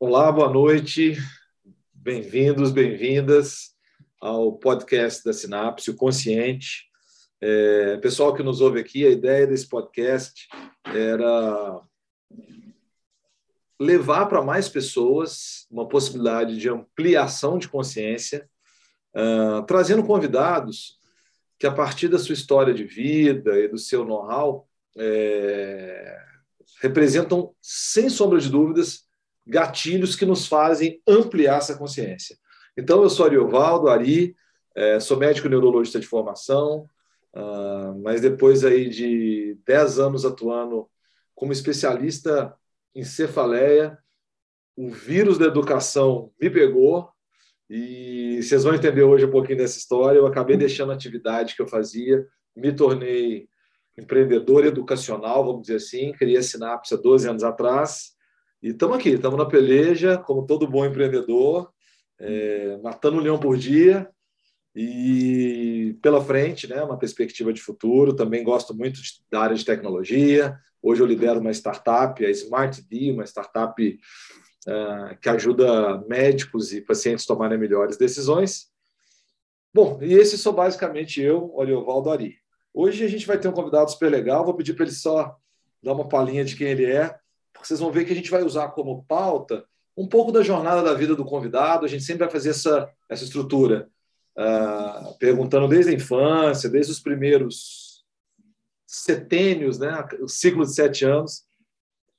Olá, boa noite. Bem-vindos, bem-vindas ao podcast da Sinapse, o Consciente. É, pessoal que nos ouve aqui, a ideia desse podcast era levar para mais pessoas uma possibilidade de ampliação de consciência, uh, trazendo convidados que, a partir da sua história de vida e do seu know-how, é, representam, sem sombra de dúvidas, gatilhos que nos fazem ampliar essa consciência. Então, eu sou Ariovaldo Ari, é, sou médico neurologista de formação, uh, mas depois aí de 10 anos atuando como especialista em cefaleia, o vírus da educação me pegou e vocês vão entender hoje um pouquinho dessa história. Eu acabei deixando a atividade que eu fazia, me tornei empreendedor educacional, vamos dizer assim, criei a Sinapse há 12 anos atrás e estamos aqui, estamos na peleja, como todo bom empreendedor, é, matando um leão por dia e pela frente, né, uma perspectiva de futuro. Também gosto muito de, da área de tecnologia. Hoje eu lidero uma startup, a SmartD, uma startup uh, que ajuda médicos e pacientes a tomarem melhores decisões. Bom, e esse sou basicamente eu, Oliovaldo Ari. Hoje a gente vai ter um convidado super legal, vou pedir para ele só dar uma palhinha de quem ele é vocês vão ver que a gente vai usar como pauta um pouco da jornada da vida do convidado. A gente sempre vai fazer essa, essa estrutura, uh, perguntando desde a infância, desde os primeiros setênios, né, o ciclo de sete anos,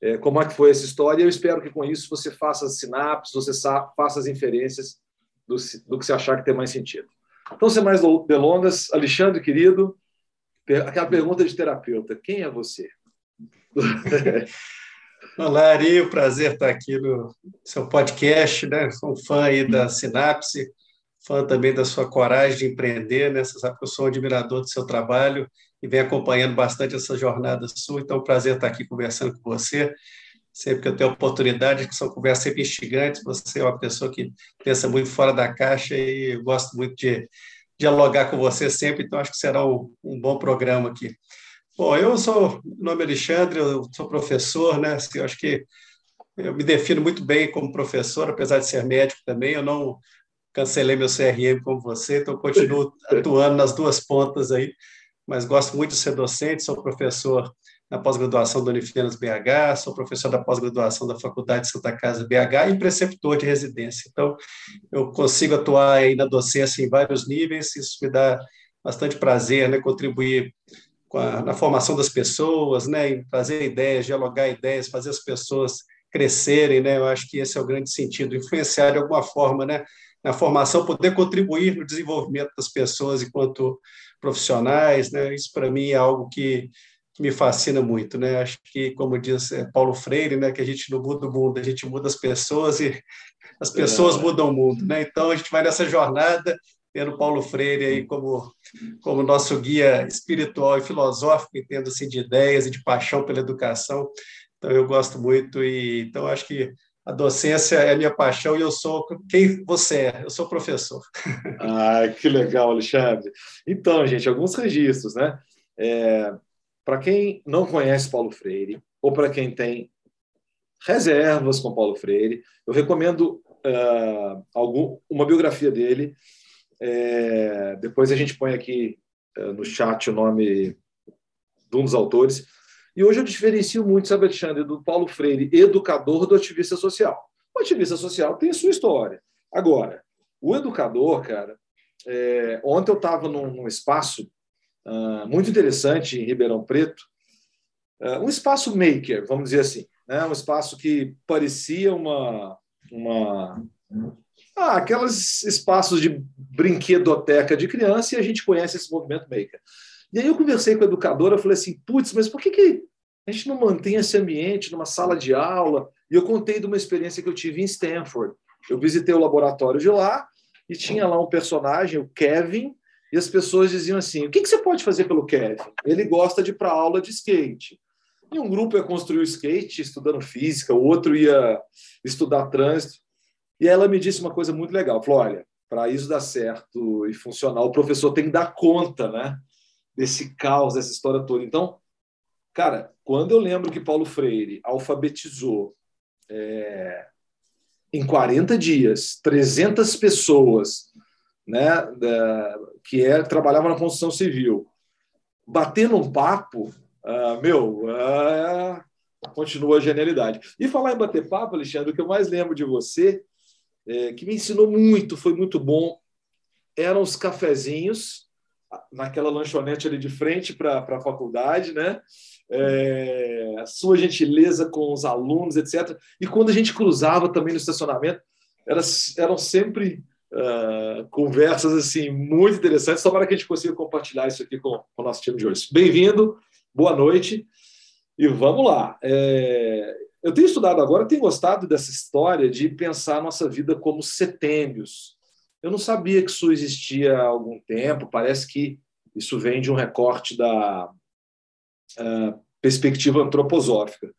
é, como é que foi essa história. E eu espero que com isso você faça as sinapses, você faça as inferências do, do que você achar que tem mais sentido. Então, sem mais delongas, Alexandre, querido, aquela pergunta de terapeuta: quem é você? Olá, Ari, o prazer estar aqui no seu podcast, né? Sou fã aí da Sinapse, fã também da sua coragem de empreender, né? Você sabe que eu sou um admirador do seu trabalho e venho acompanhando bastante essa jornada sua, então é um prazer estar aqui conversando com você. Sempre que eu tenho oportunidade, que são conversas sempre instigantes, você é uma pessoa que pensa muito fora da caixa e gosto muito de dialogar com você sempre, então acho que será um, um bom programa aqui. Bom, eu sou, meu nome é Alexandre, eu sou professor, né? Assim, eu acho que eu me defino muito bem como professor, apesar de ser médico também. Eu não cancelei meu CRM como você, então continuo atuando nas duas pontas aí, mas gosto muito de ser docente, sou professor na pós-graduação da Unifenas BH, sou professor da pós-graduação da Faculdade de Santa Casa BH e preceptor de residência. Então, eu consigo atuar aí na docência em vários níveis, isso me dá bastante prazer, né, contribuir a, na formação das pessoas, né, em trazer ideias, dialogar ideias, fazer as pessoas crescerem, né? Eu acho que esse é o grande sentido, influenciar de alguma forma, né, na formação, poder contribuir no desenvolvimento das pessoas enquanto profissionais, né? Isso para mim é algo que, que, me fascina muito, né? Acho que, como diz é, Paulo Freire, né, que a gente não muda o mundo, a gente muda as pessoas e as pessoas é. mudam o mundo, né? Então a gente vai nessa jornada tendo Paulo Freire aí como, como nosso guia espiritual e filosófico, entendo assim, de ideias e de paixão pela educação. Então, eu gosto muito e então acho que a docência é a minha paixão e eu sou quem você é, eu sou professor. Ah, que legal, Alexandre. Então, gente, alguns registros, né? É, para quem não conhece Paulo Freire, ou para quem tem reservas com Paulo Freire, eu recomendo uh, algum, uma biografia dele é, depois a gente põe aqui é, no chat o nome de um dos autores. E hoje eu diferencio muito, sabe, Alexandre, do Paulo Freire, educador do ativista social. O ativista social tem sua história. Agora, o educador, cara, é, ontem eu estava num, num, espaço uh, muito interessante em Ribeirão Preto, uh, um espaço maker, vamos dizer assim, né? um espaço que parecia uma, uma ah, aqueles espaços de brinquedoteca de criança e a gente conhece esse movimento maker. E aí eu conversei com a educadora, falei assim, putz, mas por que, que a gente não mantém esse ambiente numa sala de aula? E eu contei de uma experiência que eu tive em Stanford. Eu visitei o laboratório de lá e tinha lá um personagem, o Kevin, e as pessoas diziam assim: o que, que você pode fazer pelo Kevin? Ele gosta de ir para aula de skate. E um grupo ia construir o skate, estudando física, o outro ia estudar trânsito. E ela me disse uma coisa muito legal. Falou: olha, para isso dar certo e funcionar, o professor tem que dar conta, né? Desse caos, dessa história toda. Então, cara, quando eu lembro que Paulo Freire alfabetizou é, em 40 dias, 300 pessoas né, da, que é, trabalhavam na construção civil, batendo um papo, uh, meu, uh, continua a genialidade. E falar em bater papo, Alexandre, o que eu mais lembro de você, é, que me ensinou muito, foi muito bom, eram os cafezinhos naquela lanchonete ali de frente para a faculdade, né? É, a sua gentileza com os alunos, etc. E quando a gente cruzava também no estacionamento, eram, eram sempre uh, conversas assim muito interessantes. Tomara que a gente consiga compartilhar isso aqui com, com o nosso time de hoje. Bem-vindo, boa noite e vamos lá. É, eu tenho estudado agora, tenho gostado dessa história de pensar a nossa vida como setênios. Eu não sabia que isso existia há algum tempo, parece que isso vem de um recorte da uh, perspectiva antroposófica.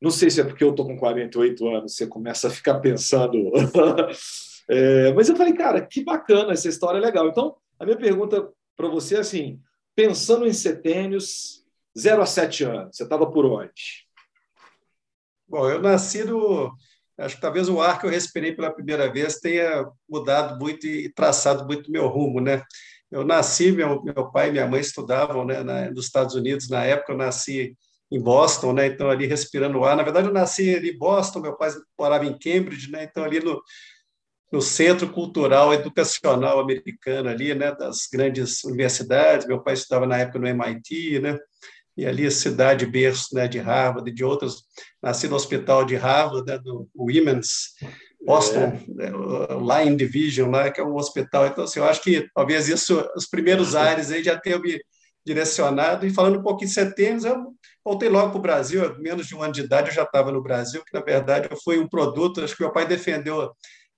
Não sei se é porque eu estou com 48 anos, você começa a ficar pensando. é, mas eu falei, cara, que bacana, essa história é legal. Então, a minha pergunta para você é assim: pensando em setênios, 0 a 7 anos, você estava por onde? Bom, eu nasci no, acho que talvez o ar que eu respirei pela primeira vez tenha mudado muito e traçado muito meu rumo, né? Eu nasci, meu, meu pai e minha mãe estudavam né, na, nos Estados Unidos, na época eu nasci em Boston, né? Então ali respirando o ar. Na verdade eu nasci ali em Boston, meu pai morava em Cambridge, né? Então ali no, no Centro Cultural Educacional Americano ali, né, das grandes universidades. Meu pai estudava na época no MIT, né? E ali a cidade berço né, de Harvard e de outros, nasci no hospital de Harvard, né, do Women's Boston, é. né, Line Division, lá, que é um hospital. Então, assim, eu acho que talvez isso, os primeiros ares aí já tenham me direcionado. E falando um pouquinho de setembro, eu voltei logo para o Brasil, menos de um ano de idade eu já estava no Brasil, que na verdade eu fui um produto, acho que meu pai defendeu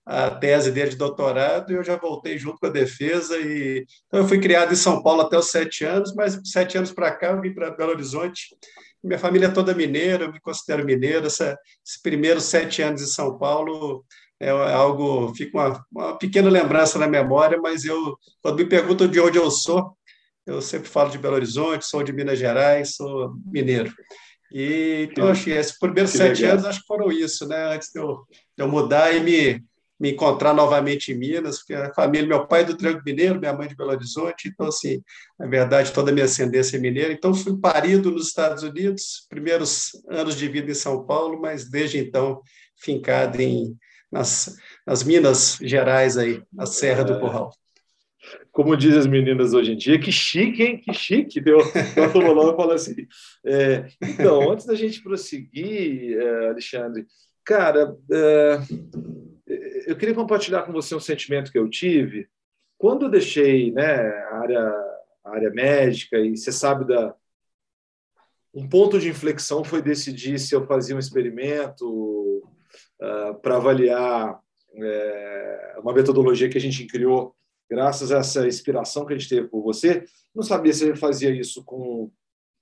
a tese dele de doutorado e eu já voltei junto com a defesa. E... Então, eu fui criado em São Paulo até os sete anos, mas sete anos para cá eu vim para Belo Horizonte. Minha família é toda mineira, eu me considero mineiro. Essa, esses primeiros sete anos em São Paulo é algo, fica uma, uma pequena lembrança na memória, mas eu, quando me perguntam de onde eu sou, eu sempre falo de Belo Horizonte, sou de Minas Gerais, sou mineiro. E, então, acho que esses primeiros sete legal. anos acho que foram isso, né? Antes de eu, de eu mudar e me me encontrar novamente em Minas, porque a família, meu pai é do Triângulo Mineiro, minha mãe de Belo Horizonte, então, assim, na verdade, toda a minha ascendência é mineira. Então, fui parido nos Estados Unidos, primeiros anos de vida em São Paulo, mas desde então, fincado em, nas, nas Minas Gerais, aí, na Serra do Curral. Como dizem as meninas hoje em dia, que chique, hein? Que chique, deu. O Tololó fala assim. É, então, antes da gente prosseguir, é, Alexandre, cara, é, eu queria compartilhar com você um sentimento que eu tive quando eu deixei né, a, área, a área médica, e você sabe da. Um ponto de inflexão foi decidir se eu fazia um experimento uh, para avaliar é, uma metodologia que a gente criou graças a essa inspiração que a gente teve por você. Não sabia se ele fazia isso com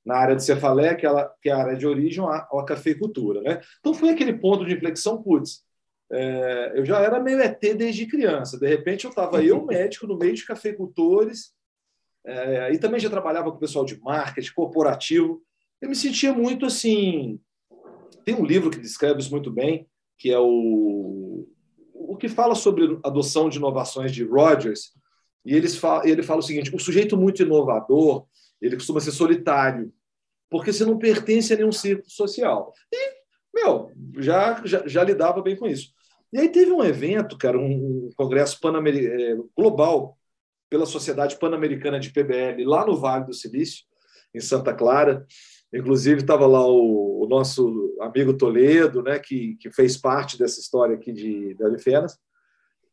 na área de cefalé, que, ela, que é a área de origem, ou a, a cafeicultura. Né? Então foi aquele ponto de inflexão, putz, é, eu já era meio ET desde criança. De repente, eu estava eu, médico, no meio de cafeicultores, é, e também já trabalhava com o pessoal de marketing, corporativo. Eu me sentia muito assim. Tem um livro que descreve isso muito bem, que é o, o que fala sobre adoção de inovações de Rogers. E eles fala, ele fala o seguinte: o sujeito muito inovador ele costuma ser solitário, porque você não pertence a nenhum círculo social. E, meu, já, já, já lidava bem com isso. E aí teve um evento, cara, um, congresso é, global pela Sociedade Pan-Americana de PBL, lá no Vale do Silício, em Santa Clara. Inclusive, estava lá o, o, nosso amigo Toledo, né, que, que fez parte dessa história aqui de, da Unifenas.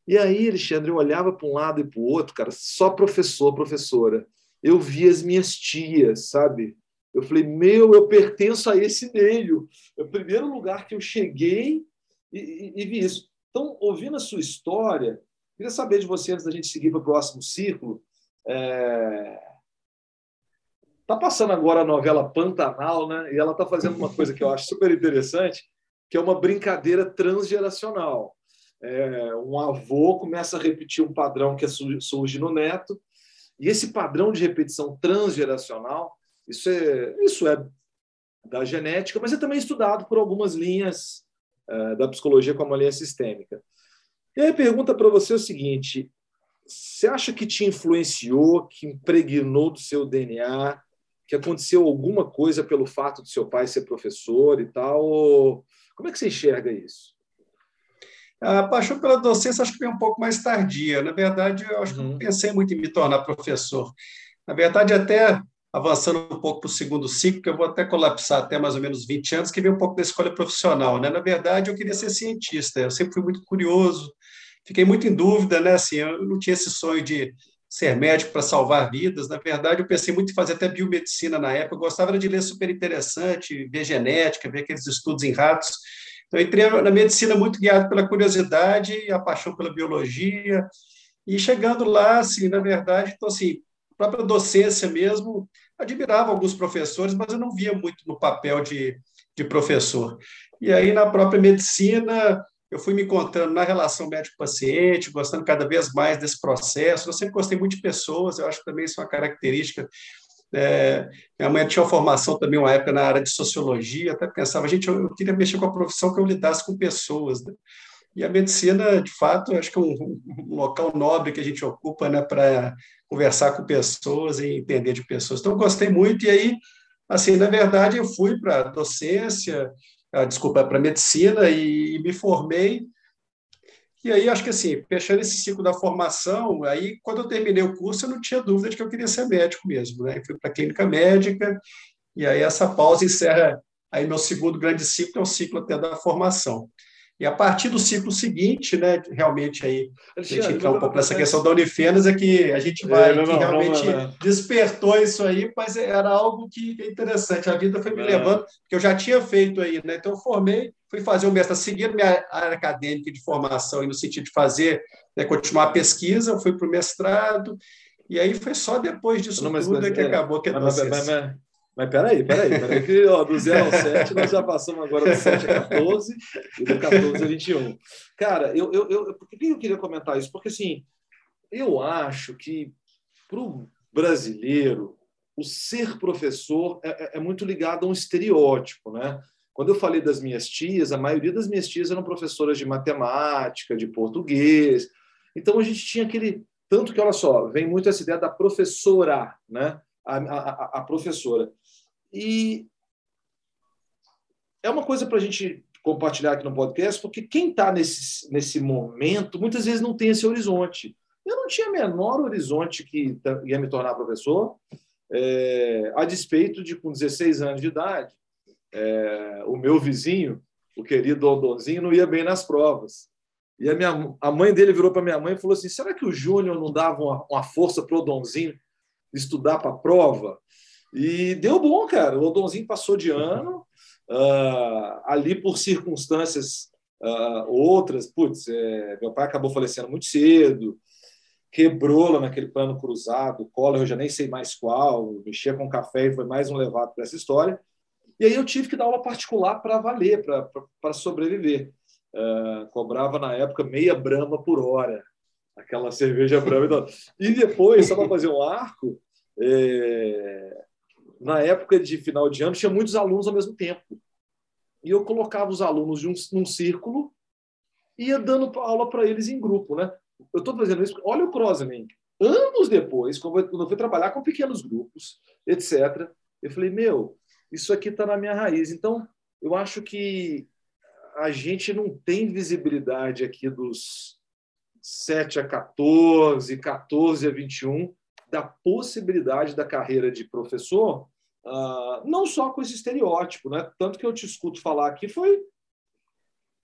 E aí, Alexandre, eu olhava para um lado e para o outro, cara, só professor, professora. Eu vi as minhas tias, sabe? Eu falei, meu, eu pertenço a esse meio. É o primeiro lugar que eu cheguei e, e, e vi isso. Então, ouvindo a sua história, queria saber de você, antes da gente seguir para o próximo círculo. É... Tá passando agora a novela Pantanal, né? E ela está fazendo uma coisa que eu acho super interessante, que é uma brincadeira transgeracional. É, um avô começa a repetir um padrão que surge no neto, e esse padrão de repetição transgeracional, isso é, isso é da genética, mas é também estudado por algumas linhas da psicologia como a linha sistêmica. E aí a pergunta para você é o seguinte: você acha que te influenciou, que impregnou do seu DNA, que aconteceu alguma coisa pelo fato de seu pai ser professor e tal? Como é que você enxerga isso? A paixão pela docência acho que veio um pouco mais tardia. Na verdade, eu acho que uhum. não pensei muito em me tornar professor. Na verdade, até avançando um pouco para o segundo ciclo, que eu vou até colapsar até mais ou menos 20 anos, que veio um pouco da escolha profissional. Né? Na verdade, eu queria ser cientista, eu sempre fui muito curioso, fiquei muito em dúvida, né? assim, eu não tinha esse sonho de ser médico para salvar vidas, na verdade, eu pensei muito em fazer até biomedicina na época, eu gostava de ler super interessante, ver genética, ver aqueles estudos em ratos, então, eu entrei na medicina muito guiado pela curiosidade a paixão pela biologia. E chegando lá, assim, na verdade, então, assim, própria docência mesmo, admirava alguns professores, mas eu não via muito no papel de, de professor. E aí, na própria medicina, eu fui me encontrando na relação médico-paciente, gostando cada vez mais desse processo. Eu sempre gostei muito de pessoas, eu acho que também isso é uma característica é, minha mãe tinha uma formação também, uma época na área de sociologia, até pensava, gente, eu, eu queria mexer com a profissão que eu lidasse com pessoas. Né? E a medicina, de fato, acho que é um, local nobre que a gente ocupa né, para conversar com pessoas e entender de pessoas. Então, gostei muito, e aí, assim, na verdade, eu fui para a docência, ah, desculpa, para a medicina e, e me formei e aí, acho que assim, fechando esse ciclo da formação, aí, quando eu terminei o curso, eu não tinha dúvida de que eu queria ser médico mesmo, né? Eu fui para a clínica médica, e aí essa pausa encerra aí meu segundo grande ciclo, é o ciclo até da formação. E a partir do ciclo seguinte, né, realmente aí, a gente entrar um pouco nessa questão da Unifenas, é que a gente vai, é, não, que realmente não, não, despertou isso aí, mas era algo que é interessante. A vida foi me é. levando, porque eu já tinha feito aí, né? Então, eu formei, fui fazer o mestrado, seguindo minha área acadêmica de formação, e no sentido de fazer, né, continuar a pesquisa, fui para o mestrado, e aí foi só depois disso não, mas, tudo mas, que é, acabou que é mas, mas, mas, peraí, peraí, peraí, que ó, do 0 ao 7 nós já passamos agora do 7 a 14 e do 14 a 21. Cara, eu, eu, eu, por que eu queria comentar isso? Porque, assim, eu acho que para o brasileiro, o ser professor é, é, é, muito ligado a um estereótipo, né? Quando eu falei das minhas tias, a maioria das minhas tias eram professoras de matemática, de português. Então a gente tinha aquele. Tanto que, olha só, vem muito essa ideia da professora, né? a, a, a professora. E é uma coisa para a gente compartilhar aqui no podcast, porque quem está nesse, nesse momento muitas vezes não tem esse horizonte. Eu não tinha menor horizonte que ia me tornar professor, é, a despeito de, com 16 anos de idade, é, o meu vizinho, o querido Odonzinho, não ia bem nas provas. E a, minha, a mãe dele virou para minha mãe e falou assim: será que o Júnior não dava uma, uma força para o Odonzinho estudar para a prova? E deu bom, cara. O Odonzinho passou de ano, uh, ali por circunstâncias uh, outras. Putz, é, meu pai acabou falecendo muito cedo, quebrou lá naquele plano cruzado, cola, eu já nem sei mais qual, mexia com café e foi mais um levado para essa história. E aí eu tive que dar aula particular para valer, para sobreviver. Uh, cobrava na época meia brama por hora, aquela cerveja brama. E depois, só para fazer um arco, é, na época de final de ano, tinha muitos alunos ao mesmo tempo. E eu colocava os alunos um, num círculo e ia dando aula para eles em grupo. Né? Eu estou fazendo isso, olha o crosslink. Anos depois, quando eu fui trabalhar com pequenos grupos, etc., eu falei, meu, isso aqui está na minha raiz. Então, eu acho que a gente não tem visibilidade aqui dos 7 a 14, 14 a 21, da possibilidade da carreira de professor Uh, não só com esse estereótipo, né? Tanto que eu te escuto falar aqui foi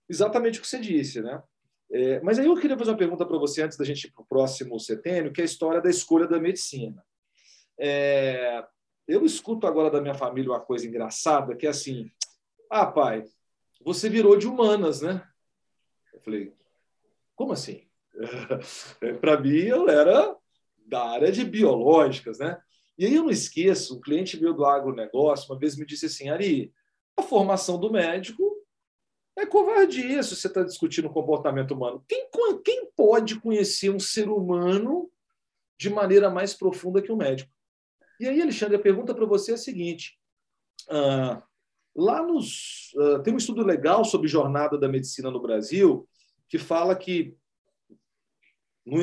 exatamente o que você disse, né? É, mas aí eu queria fazer uma pergunta para você antes da gente ir para o próximo setênio, que é a história da escolha da medicina. É, eu escuto agora da minha família uma coisa engraçada, que é assim: ah, pai, você virou de humanas, né? Eu falei, como assim? para mim, eu era da área de biológicas, né? E aí eu não esqueço, um cliente meu do agronegócio uma vez me disse assim, Ari, a formação do médico é covardia se você está discutindo comportamento humano. Quem, quem pode conhecer um ser humano de maneira mais profunda que um médico? E aí, Alexandre, a pergunta para você é a seguinte: ah, Lá nos. Uh, tem um estudo legal sobre jornada da medicina no Brasil que fala que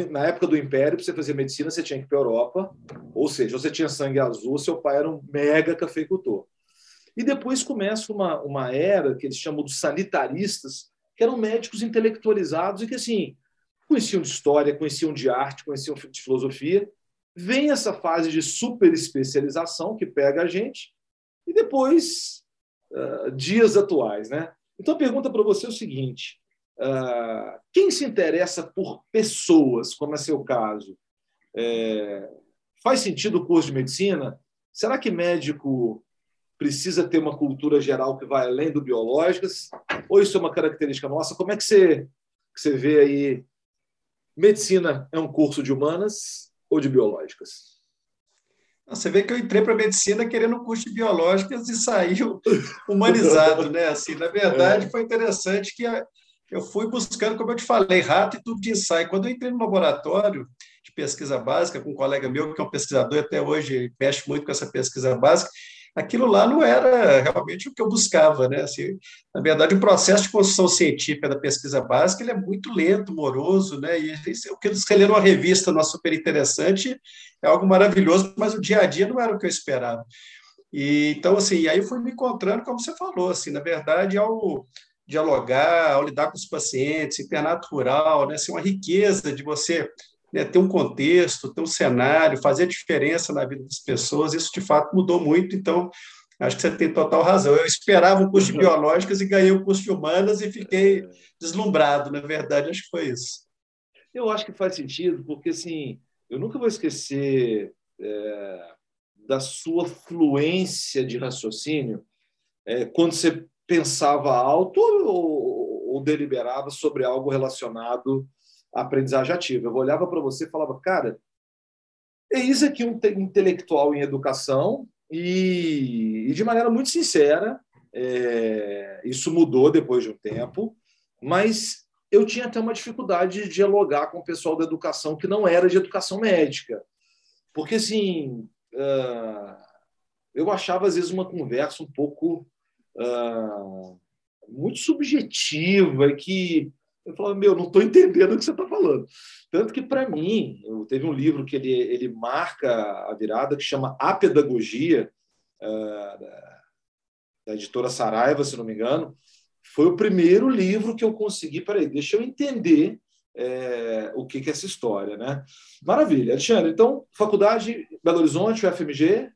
na época do Império, para você fazer medicina, você tinha que ir para a Europa, ou seja, você tinha sangue azul, seu pai era um mega cafeicultor. E depois começa uma, uma era que eles chamam de sanitaristas, que eram médicos intelectualizados e que, assim, conheciam de história, conheciam de arte, conheciam de filosofia. Vem essa fase de super especialização que pega a gente, e depois, uh, dias atuais. Né? Então, a pergunta para você é o seguinte: uh, quem se interessa por pessoas, como é seu caso, é, faz sentido o curso de medicina? Será que médico precisa ter uma cultura geral que vai além do biológicas? Ou isso é uma característica nossa? Como é que você, que você vê aí? Medicina é um curso de humanas ou de biológicas? Você vê que eu entrei para medicina querendo um curso de biológicas e saiu humanizado, né? Assim, na verdade, é. foi interessante que eu fui buscando, como eu te falei, rato e tubo de ensaio. Quando eu entrei no laboratório de pesquisa básica com um colega meu, que é um pesquisador até hoje, mexe muito com essa pesquisa básica, aquilo lá não era realmente o que eu buscava, né? Assim, na verdade, o processo de construção científica da pesquisa básica ele é muito lento, moroso, né? E o que você lê numa revista nossa super interessante é algo maravilhoso, mas o dia a dia não era o que eu esperava. E, então, assim, aí eu fui me encontrando, como você falou, assim, na verdade, ao dialogar, ao lidar com os pacientes, internatural, né? Assim, uma riqueza de você né, ter um contexto, ter um cenário, fazer diferença na vida das pessoas, isso de fato mudou muito. Então, acho que você tem total razão. Eu esperava um curso de biológicas e ganhei o um curso de humanas e fiquei deslumbrado, na verdade, acho que foi isso. Eu acho que faz sentido, porque assim, eu nunca vou esquecer é, da sua fluência de raciocínio é, quando você pensava alto ou, ou deliberava sobre algo relacionado aprendizagem ativa. Eu olhava para você e falava, cara, eis aqui um intelectual em educação e, e de maneira muito sincera, é, isso mudou depois de um tempo, mas eu tinha até uma dificuldade de dialogar com o pessoal da educação que não era de educação médica. Porque, assim, uh, eu achava, às vezes, uma conversa um pouco uh, muito subjetiva, que eu falava, meu, não estou entendendo o que você está falando. Tanto que, para mim, eu, teve um livro que ele, ele marca a virada, que chama A Pedagogia, uh, da, da, editora Saraiva, se não me engano. Foi o primeiro livro que eu consegui. Peraí, deixa eu entender é, o que, que é essa história, né? Maravilha. Alexandre, então, faculdade Belo Horizonte, UFMG.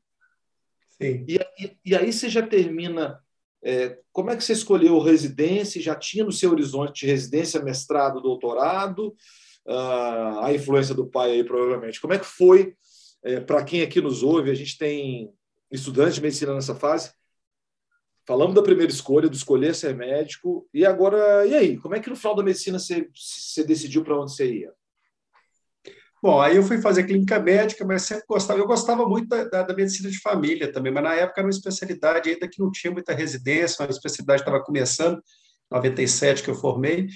Sim. E, e, e aí você já termina é, como é que você escolheu residência? Já tinha no seu horizonte residência, mestrado, doutorado? Uh, a influência do pai aí, provavelmente. Como é que foi, é, para quem aqui nos ouve, a gente tem estudantes de medicina nessa fase, falamos da primeira escolha, do escolher ser médico, e agora, e aí? Como é que no final da medicina você, você decidiu para onde você ia? Bom, aí eu fui fazer clínica médica, mas sempre gostava. Eu gostava muito da, da, medicina de família também, mas na época era uma especialidade ainda que não tinha muita residência, uma especialidade estava começando, 97 que eu formei.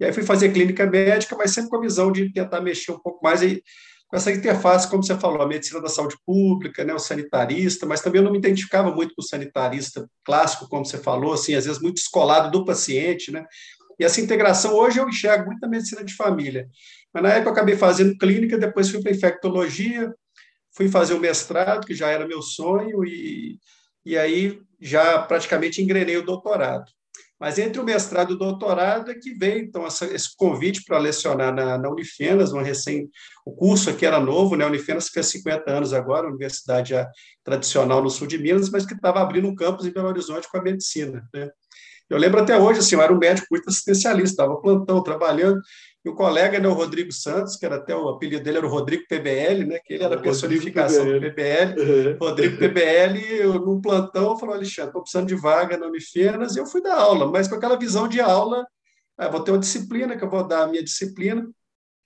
E aí fui fazer clínica médica, mas sempre com a visão de tentar mexer um pouco mais aí, com essa interface, como você falou, a medicina da saúde pública, né, o sanitarista, mas também eu não me identificava muito com o sanitarista clássico, como você falou, assim, às vezes muito descolado do paciente, né? E essa integração hoje eu enxergo muito na medicina de família. Mas na época eu acabei fazendo clínica, depois fui para infectologia, fui fazer o mestrado, que já era meu sonho, e, e aí já praticamente engrenei o doutorado. Mas entre o mestrado e o doutorado é que veio então essa, esse convite para lecionar na, na, Unifenas, uma recém, o curso aqui era novo, né? A Unifenas fez 50 anos agora, universidade já tradicional no sul de Minas, mas que estava abrindo um campus em Belo Horizonte com a medicina, né? Eu lembro até hoje, assim, eu era um médico muito assistencialista, estava plantão, trabalhando, e o colega, né, o Rodrigo Santos, que era até o apelido dele era o Rodrigo PBL, né, que ele era a personificação do PBL. Uhum. Rodrigo PBL, eu, num plantão, falou, Alexandre, estou precisando de vaga na Unifenas, e eu fui dar aula, mas com aquela visão de aula, ah, vou ter uma disciplina, que eu vou dar a minha disciplina,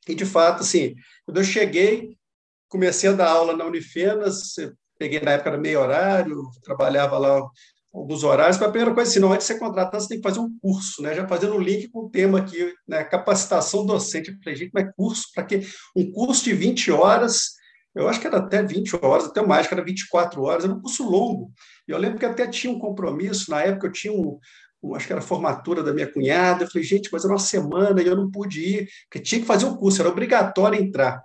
e de fato, assim, quando eu cheguei, comecei a dar aula na Unifenas, peguei na época era meio horário, trabalhava lá alguns horários, mas a primeira coisa, assim, não, antes de ser contratado, você tem que fazer um curso, né? Já fazendo um link com o tema aqui, né? Capacitação docente. Eu falei, gente, mas curso, para quê? Um curso de 20 horas eu acho que era até 20 horas, até mais, que era 24 horas, era um curso longo. E eu lembro que até tinha um compromisso, na época eu tinha um, um, acho que era a formatura da minha cunhada, eu falei, gente, mas era uma semana e eu não pude ir, porque tinha que fazer um curso, era obrigatório entrar.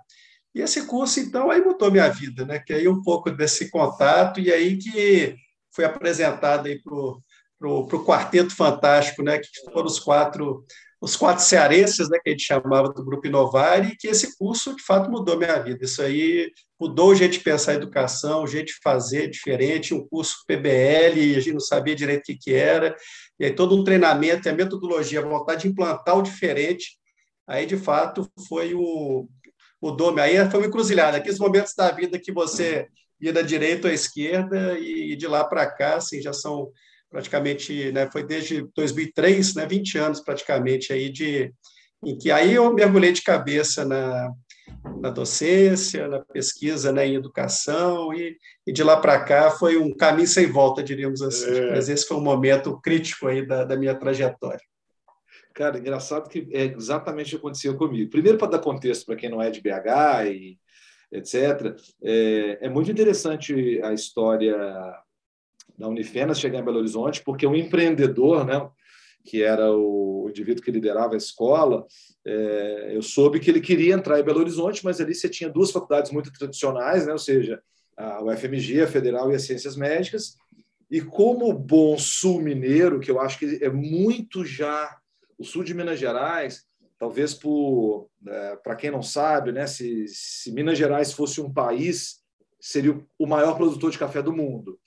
E esse curso, então, aí mudou minha vida, né? Que aí um pouco desse contato, e aí que foi apresentado aí para o Quarteto Fantástico, né? Que foram os quatro os quatro cearenses, né, que a gente chamava do Grupo Inovar, e que esse curso, de fato, mudou minha vida. Isso aí mudou o jeito de pensar a educação, o jeito de fazer diferente, um curso PBL, a gente não sabia direito o que, que era, e aí todo um treinamento, a metodologia, a vontade de implantar o diferente, aí, de fato, foi o... mudou, aí foi uma encruzilhada, aqueles momentos da vida que você ia da direita à esquerda, e de lá para cá, assim, já são praticamente, né, foi desde 2003, né, 20 anos praticamente aí de em que aí eu mergulhei de cabeça na, na docência, na pesquisa, né, em educação e, e de lá para cá foi um caminho sem volta, diríamos assim. É. Mas esse foi um momento crítico aí da, da minha trajetória. Cara, engraçado que é exatamente o que aconteceu comigo. Primeiro, para dar contexto para quem não é de BH e etc., é, é muito interessante a história da Unifenas chegar em Belo Horizonte, porque um empreendedor, né, que era o indivíduo que liderava a escola, é, eu soube que ele queria entrar em Belo Horizonte, mas ali você tinha duas faculdades muito tradicionais, né, ou seja, a UFMG, a Federal e as Ciências Médicas, e como bom sul mineiro, que eu acho que é muito já o sul de Minas Gerais, talvez por é, para quem não sabe, né, se, se Minas Gerais fosse um país, seria o maior produtor de café do mundo.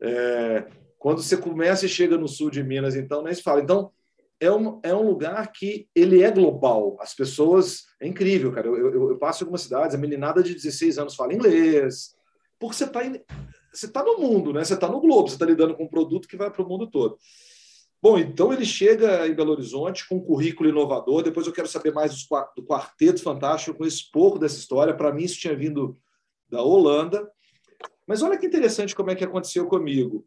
É, quando você começa e chega no sul de Minas, então, nem se fala. Então, é um, é um lugar que ele é global. As pessoas... É incrível, cara. Eu, eu, eu passo em algumas cidades, a meninada de 16 anos fala inglês, porque você está você tá no mundo, né? Você está no globo, você está lidando com um produto que vai para o mundo todo. Bom, então ele chega em Belo Horizonte com um currículo inovador. Depois eu quero saber mais do Quarteto Fantástico, eu conheço pouco dessa história. Para mim, isso tinha vindo da Holanda. Mas olha que interessante como é que aconteceu comigo.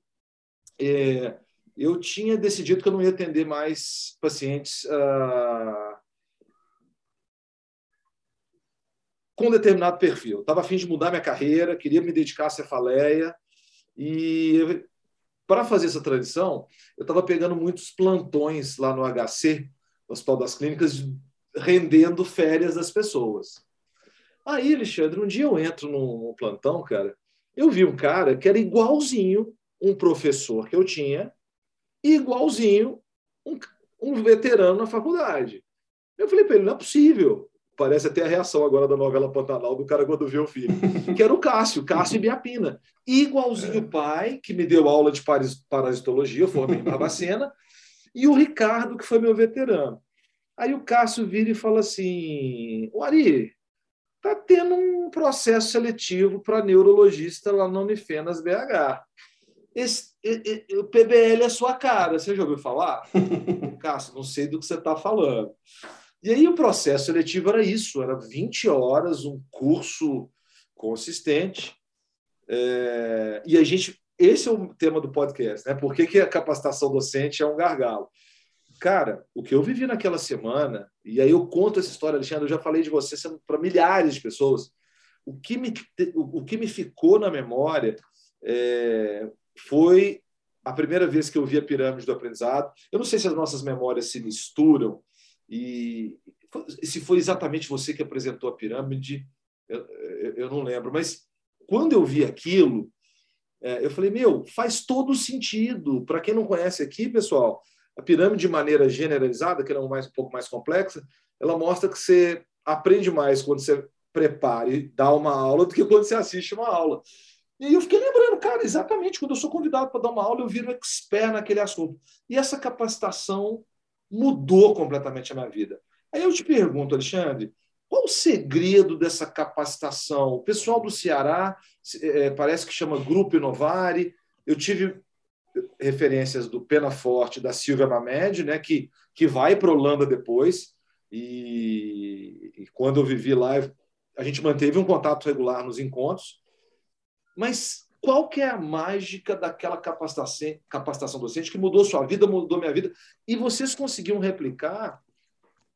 É, eu tinha decidido que eu não ia atender mais pacientes ah, com determinado perfil. Estava a fim de mudar minha carreira, queria me dedicar à cefaleia e para fazer essa transição, eu estava pegando muitos plantões lá no HC, no Hospital das Clínicas, rendendo férias das pessoas. Aí, Alexandre, um dia eu entro num plantão, cara, eu vi um cara que era igualzinho um professor que eu tinha, igualzinho um, um veterano na faculdade. Eu falei para ele, não é possível. Parece até a reação agora da novela Pantanal do cara quando viu o filho. Que era o Cássio, Cássio e Biapina. Igualzinho o é. pai, que me deu aula de parasitologia, eu formei em Barbacena, e o Ricardo, que foi meu veterano. Aí o Cássio vira e fala assim: O Ari, está tendo um processo seletivo para neurologista lá na Unifenas BH. Esse, o PBL é sua cara, você já ouviu falar? Cássio, não sei do que você está falando. E aí o processo seletivo era isso, era 20 horas, um curso consistente. É, e a gente, esse é o tema do podcast, né? Por que, que a capacitação docente é um gargalo? Cara, o que eu vivi naquela semana, e aí eu conto essa história, Alexandre, eu já falei de você para milhares de pessoas. O que me, o que me ficou na memória é, foi a primeira vez que eu vi a pirâmide do aprendizado. Eu não sei se as nossas memórias se misturam, e se foi exatamente você que apresentou a pirâmide, eu, eu não lembro, mas quando eu vi aquilo, é, eu falei: meu, faz todo sentido. Para quem não conhece aqui, pessoal, a pirâmide, de maneira generalizada, que é mais, um pouco mais complexa, ela mostra que você aprende mais quando você prepara e dá uma aula do que quando você assiste uma aula. E eu fiquei lembrando, cara, exatamente, quando eu sou convidado para dar uma aula, eu viro expert naquele assunto. E essa capacitação mudou completamente a minha vida. Aí eu te pergunto, Alexandre, qual o segredo dessa capacitação? O pessoal do Ceará é, parece que chama Grupo Inovare. Eu tive referências do Pena Forte, da Silvia Mamed, né, que, que vai para Holanda depois. E, e, quando eu vivi lá, a gente manteve um contato regular nos encontros. Mas qual que é a mágica daquela capacitação, capacitação docente que mudou sua vida, mudou minha vida? E vocês conseguiram replicar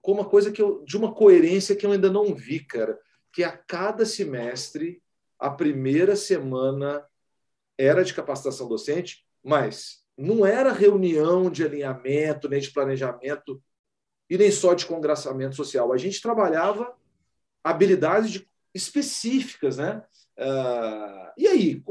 com uma coisa que eu, de uma coerência que eu ainda não vi, cara, que a cada semestre a primeira semana era de capacitação docente, mas não era reunião de alinhamento, nem de planejamento, e nem só de congraçamento social. A gente trabalhava habilidades de, específicas, né? Uh, e aí,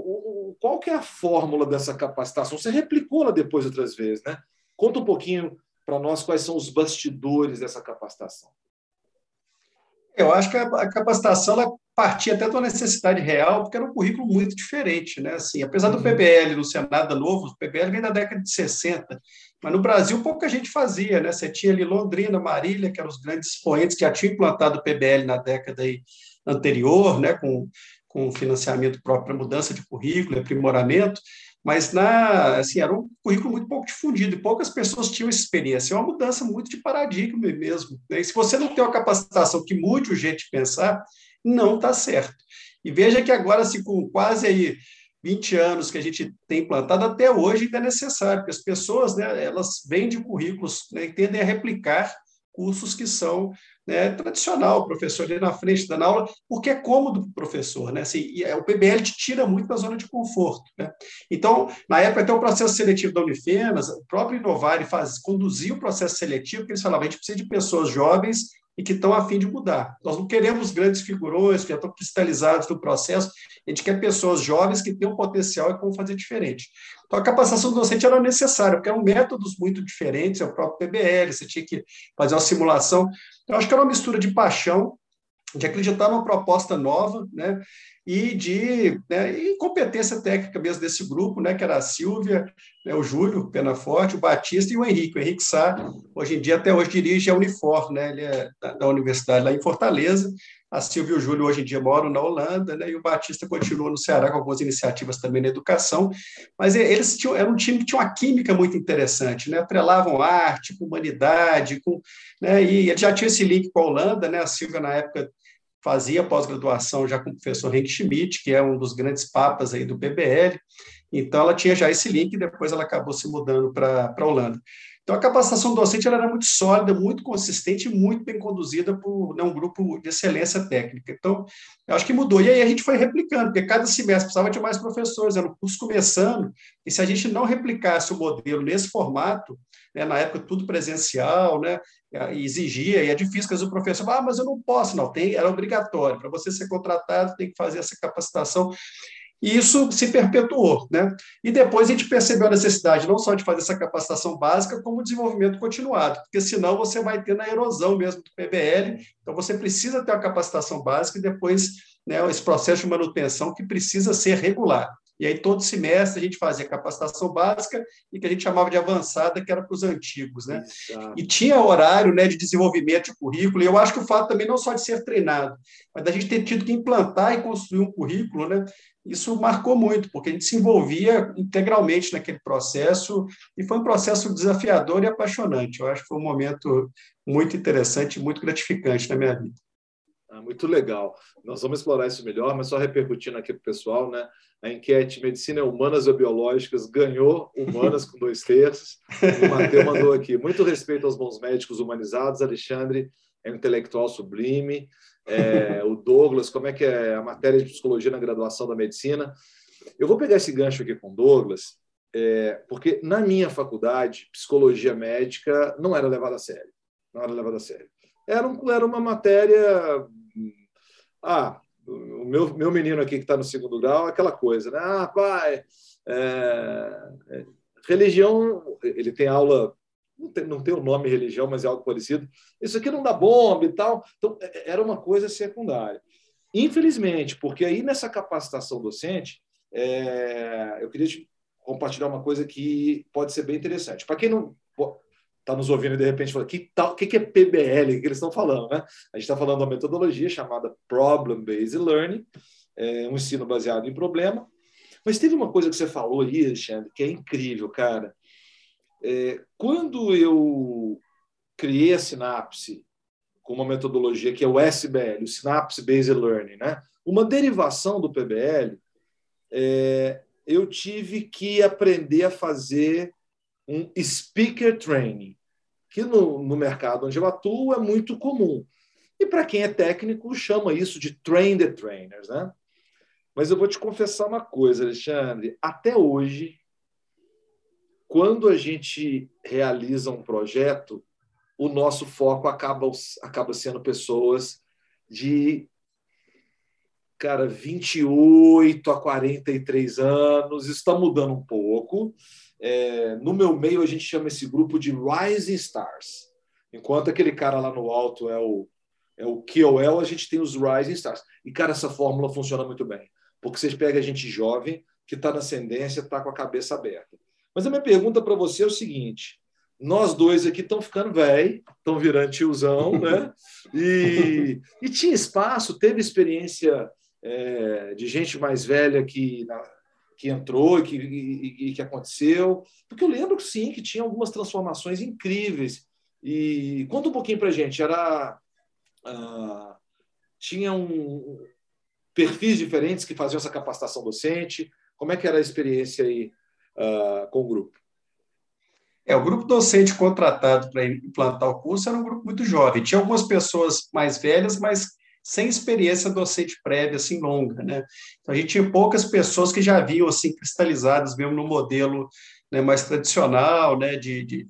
qual que é a fórmula dessa capacitação? Você replicou ela depois outras vezes, né? Conta um pouquinho para nós quais são os bastidores dessa capacitação. Eu acho que a capacitação ela partia até de uma necessidade real, porque era um currículo muito diferente, né? Assim, apesar do uhum. PBL não ser nada novo, o PBL vem da década de 60, mas no Brasil pouca gente fazia, né? Você tinha ali Londrina, Marília, que eram os grandes expoentes que já tinham implantado o PBL na década anterior, né? Com, com financiamento próprio para mudança de currículo, aprimoramento, mas na, assim, era um currículo muito pouco difundido e poucas pessoas tinham essa experiência. É uma mudança muito de paradigma mesmo. Né? E se você não tem uma capacitação que mude o jeito de pensar, não está certo. E veja que agora, assim, com quase aí 20 anos que a gente tem implantado, até hoje ainda é necessário, porque as pessoas, né, elas vêm de currículos né, e tendem a replicar cursos que são né, tradicional, o professor ali na frente dando aula, porque é cômodo para o professor. Né? Assim, e é, o PBL te tira muito da zona de conforto. Né? Então, na época, até o processo seletivo da Unifenas, o próprio Inovar faz, conduzia o processo seletivo, porque eles falavam, a gente precisa de pessoas jovens e que estão a fim de mudar. Nós não queremos grandes figurões que já estão cristalizados no processo, a gente quer pessoas jovens que têm um potencial e que vão fazer diferente. Então, a capacitação docente era necessária, porque eram métodos muito diferentes, é o próprio PBL, você tinha que fazer uma simulação. Eu acho que era uma mistura de paixão, de acreditar numa proposta nova, né? e de né, e competência técnica mesmo desse grupo, né, que era a Silvia, né, o Júlio Penaforte, o Batista e o Henrique. O Henrique Sá, hoje em dia, até hoje dirige a Unifor, né, ele é da, da universidade lá em Fortaleza. A Silvia e o Júlio hoje em dia moram na Holanda, né, e o Batista continua no Ceará com algumas iniciativas também na educação. Mas eles tinham, era um time que tinha uma química muito interessante, né, atrelavam arte, com humanidade, com, né, e já tinha esse link com a Holanda, né, a Silvia na época fazia pós-graduação já com o professor Henk Schmidt, que é um dos grandes papas aí do PBL, então ela tinha já esse link e depois ela acabou se mudando para a Holanda. Então, a capacitação docente era muito sólida, muito consistente e muito bem conduzida por né, um grupo de excelência técnica. Então, eu acho que mudou. E aí a gente foi replicando, porque cada semestre precisava de mais professores, era o curso começando, e se a gente não replicasse o modelo nesse formato, né, na época tudo presencial, né, exigia, e é difícil que o professor ah, mas eu não posso, não, tem, era obrigatório, para você ser contratado tem que fazer essa capacitação, e isso se perpetuou. Né? E depois a gente percebeu a necessidade não só de fazer essa capacitação básica, como desenvolvimento continuado, porque senão você vai ter na erosão mesmo do PBL, então você precisa ter uma capacitação básica e depois né, esse processo de manutenção que precisa ser regular. E aí, todo semestre, a gente fazia capacitação básica e que a gente chamava de avançada, que era para os antigos. Né? E tinha horário né, de desenvolvimento de currículo, e eu acho que o fato também não só de ser treinado, mas da gente ter tido que implantar e construir um currículo, né, isso marcou muito, porque a gente se envolvia integralmente naquele processo, e foi um processo desafiador e apaixonante. Eu acho que foi um momento muito interessante, muito gratificante na minha vida. Ah, muito legal. Nós vamos explorar isso melhor, mas só repercutindo aqui para o pessoal, né? A enquete Medicina Humanas ou Biológicas ganhou humanas com dois terços. O Matheus mandou aqui. Muito respeito aos bons médicos humanizados. Alexandre é um intelectual sublime. É, o Douglas, como é que é a matéria de psicologia na graduação da medicina? Eu vou pegar esse gancho aqui com o Douglas, é, porque na minha faculdade, psicologia médica não era levada a sério. Não era levada a sério. Era, um, era uma matéria ah, o meu, meu menino aqui que está no segundo grau, aquela coisa, né? Ah, pai, é, é, religião, ele tem aula, não tem, não tem o nome religião, mas é algo parecido. Isso aqui não dá bomba e tal. Então, é, é, era uma coisa secundária. Infelizmente, porque aí nessa capacitação docente, é, eu queria te compartilhar uma coisa que pode ser bem interessante. Para quem não está nos ouvindo e de repente fala, que tal, que, que é PBL que eles estão falando, né? A gente está falando de uma metodologia chamada Problem Based Learning, é um ensino baseado em problema. Mas teve uma coisa que você falou aí, Alexandre, que é incrível, cara. É, quando eu criei a Sinapse com uma metodologia que é o SBL, o Synapse Based Learning, né? Uma derivação do PBL, é, eu tive que aprender a fazer um speaker training, que no, no mercado onde eu atuo é muito comum. E para quem é técnico, chama isso de train the trainers. Né? Mas eu vou te confessar uma coisa, Alexandre. Até hoje, quando a gente realiza um projeto, o nosso foco acaba, acaba sendo pessoas de cara, 28 a 43 anos, está mudando um pouco. É, no meu meio, a gente chama esse grupo de Rising Stars. Enquanto aquele cara lá no alto é o, é o KOL, a gente tem os Rising Stars. E, cara, essa fórmula funciona muito bem. Porque vocês pegam a gente jovem, que está na ascendência, está com a cabeça aberta. Mas a minha pergunta para você é o seguinte: nós dois aqui estão ficando velho, estão virando tiozão, né? E, e tinha espaço, teve experiência é, de gente mais velha que, na, que entrou e que, e, e que aconteceu. Porque eu lembro sim, que tinha algumas transformações incríveis. E conta um pouquinho para a gente. Era, ah, tinha um, perfis diferentes que faziam essa capacitação docente. Como é que era a experiência aí ah, com o grupo? É, o grupo docente contratado para implantar o curso era um grupo muito jovem. Tinha algumas pessoas mais velhas, mas sem experiência docente prévia, assim, longa, né? Então, a gente tinha poucas pessoas que já vinham, assim, cristalizadas mesmo no modelo né, mais tradicional, né, de, de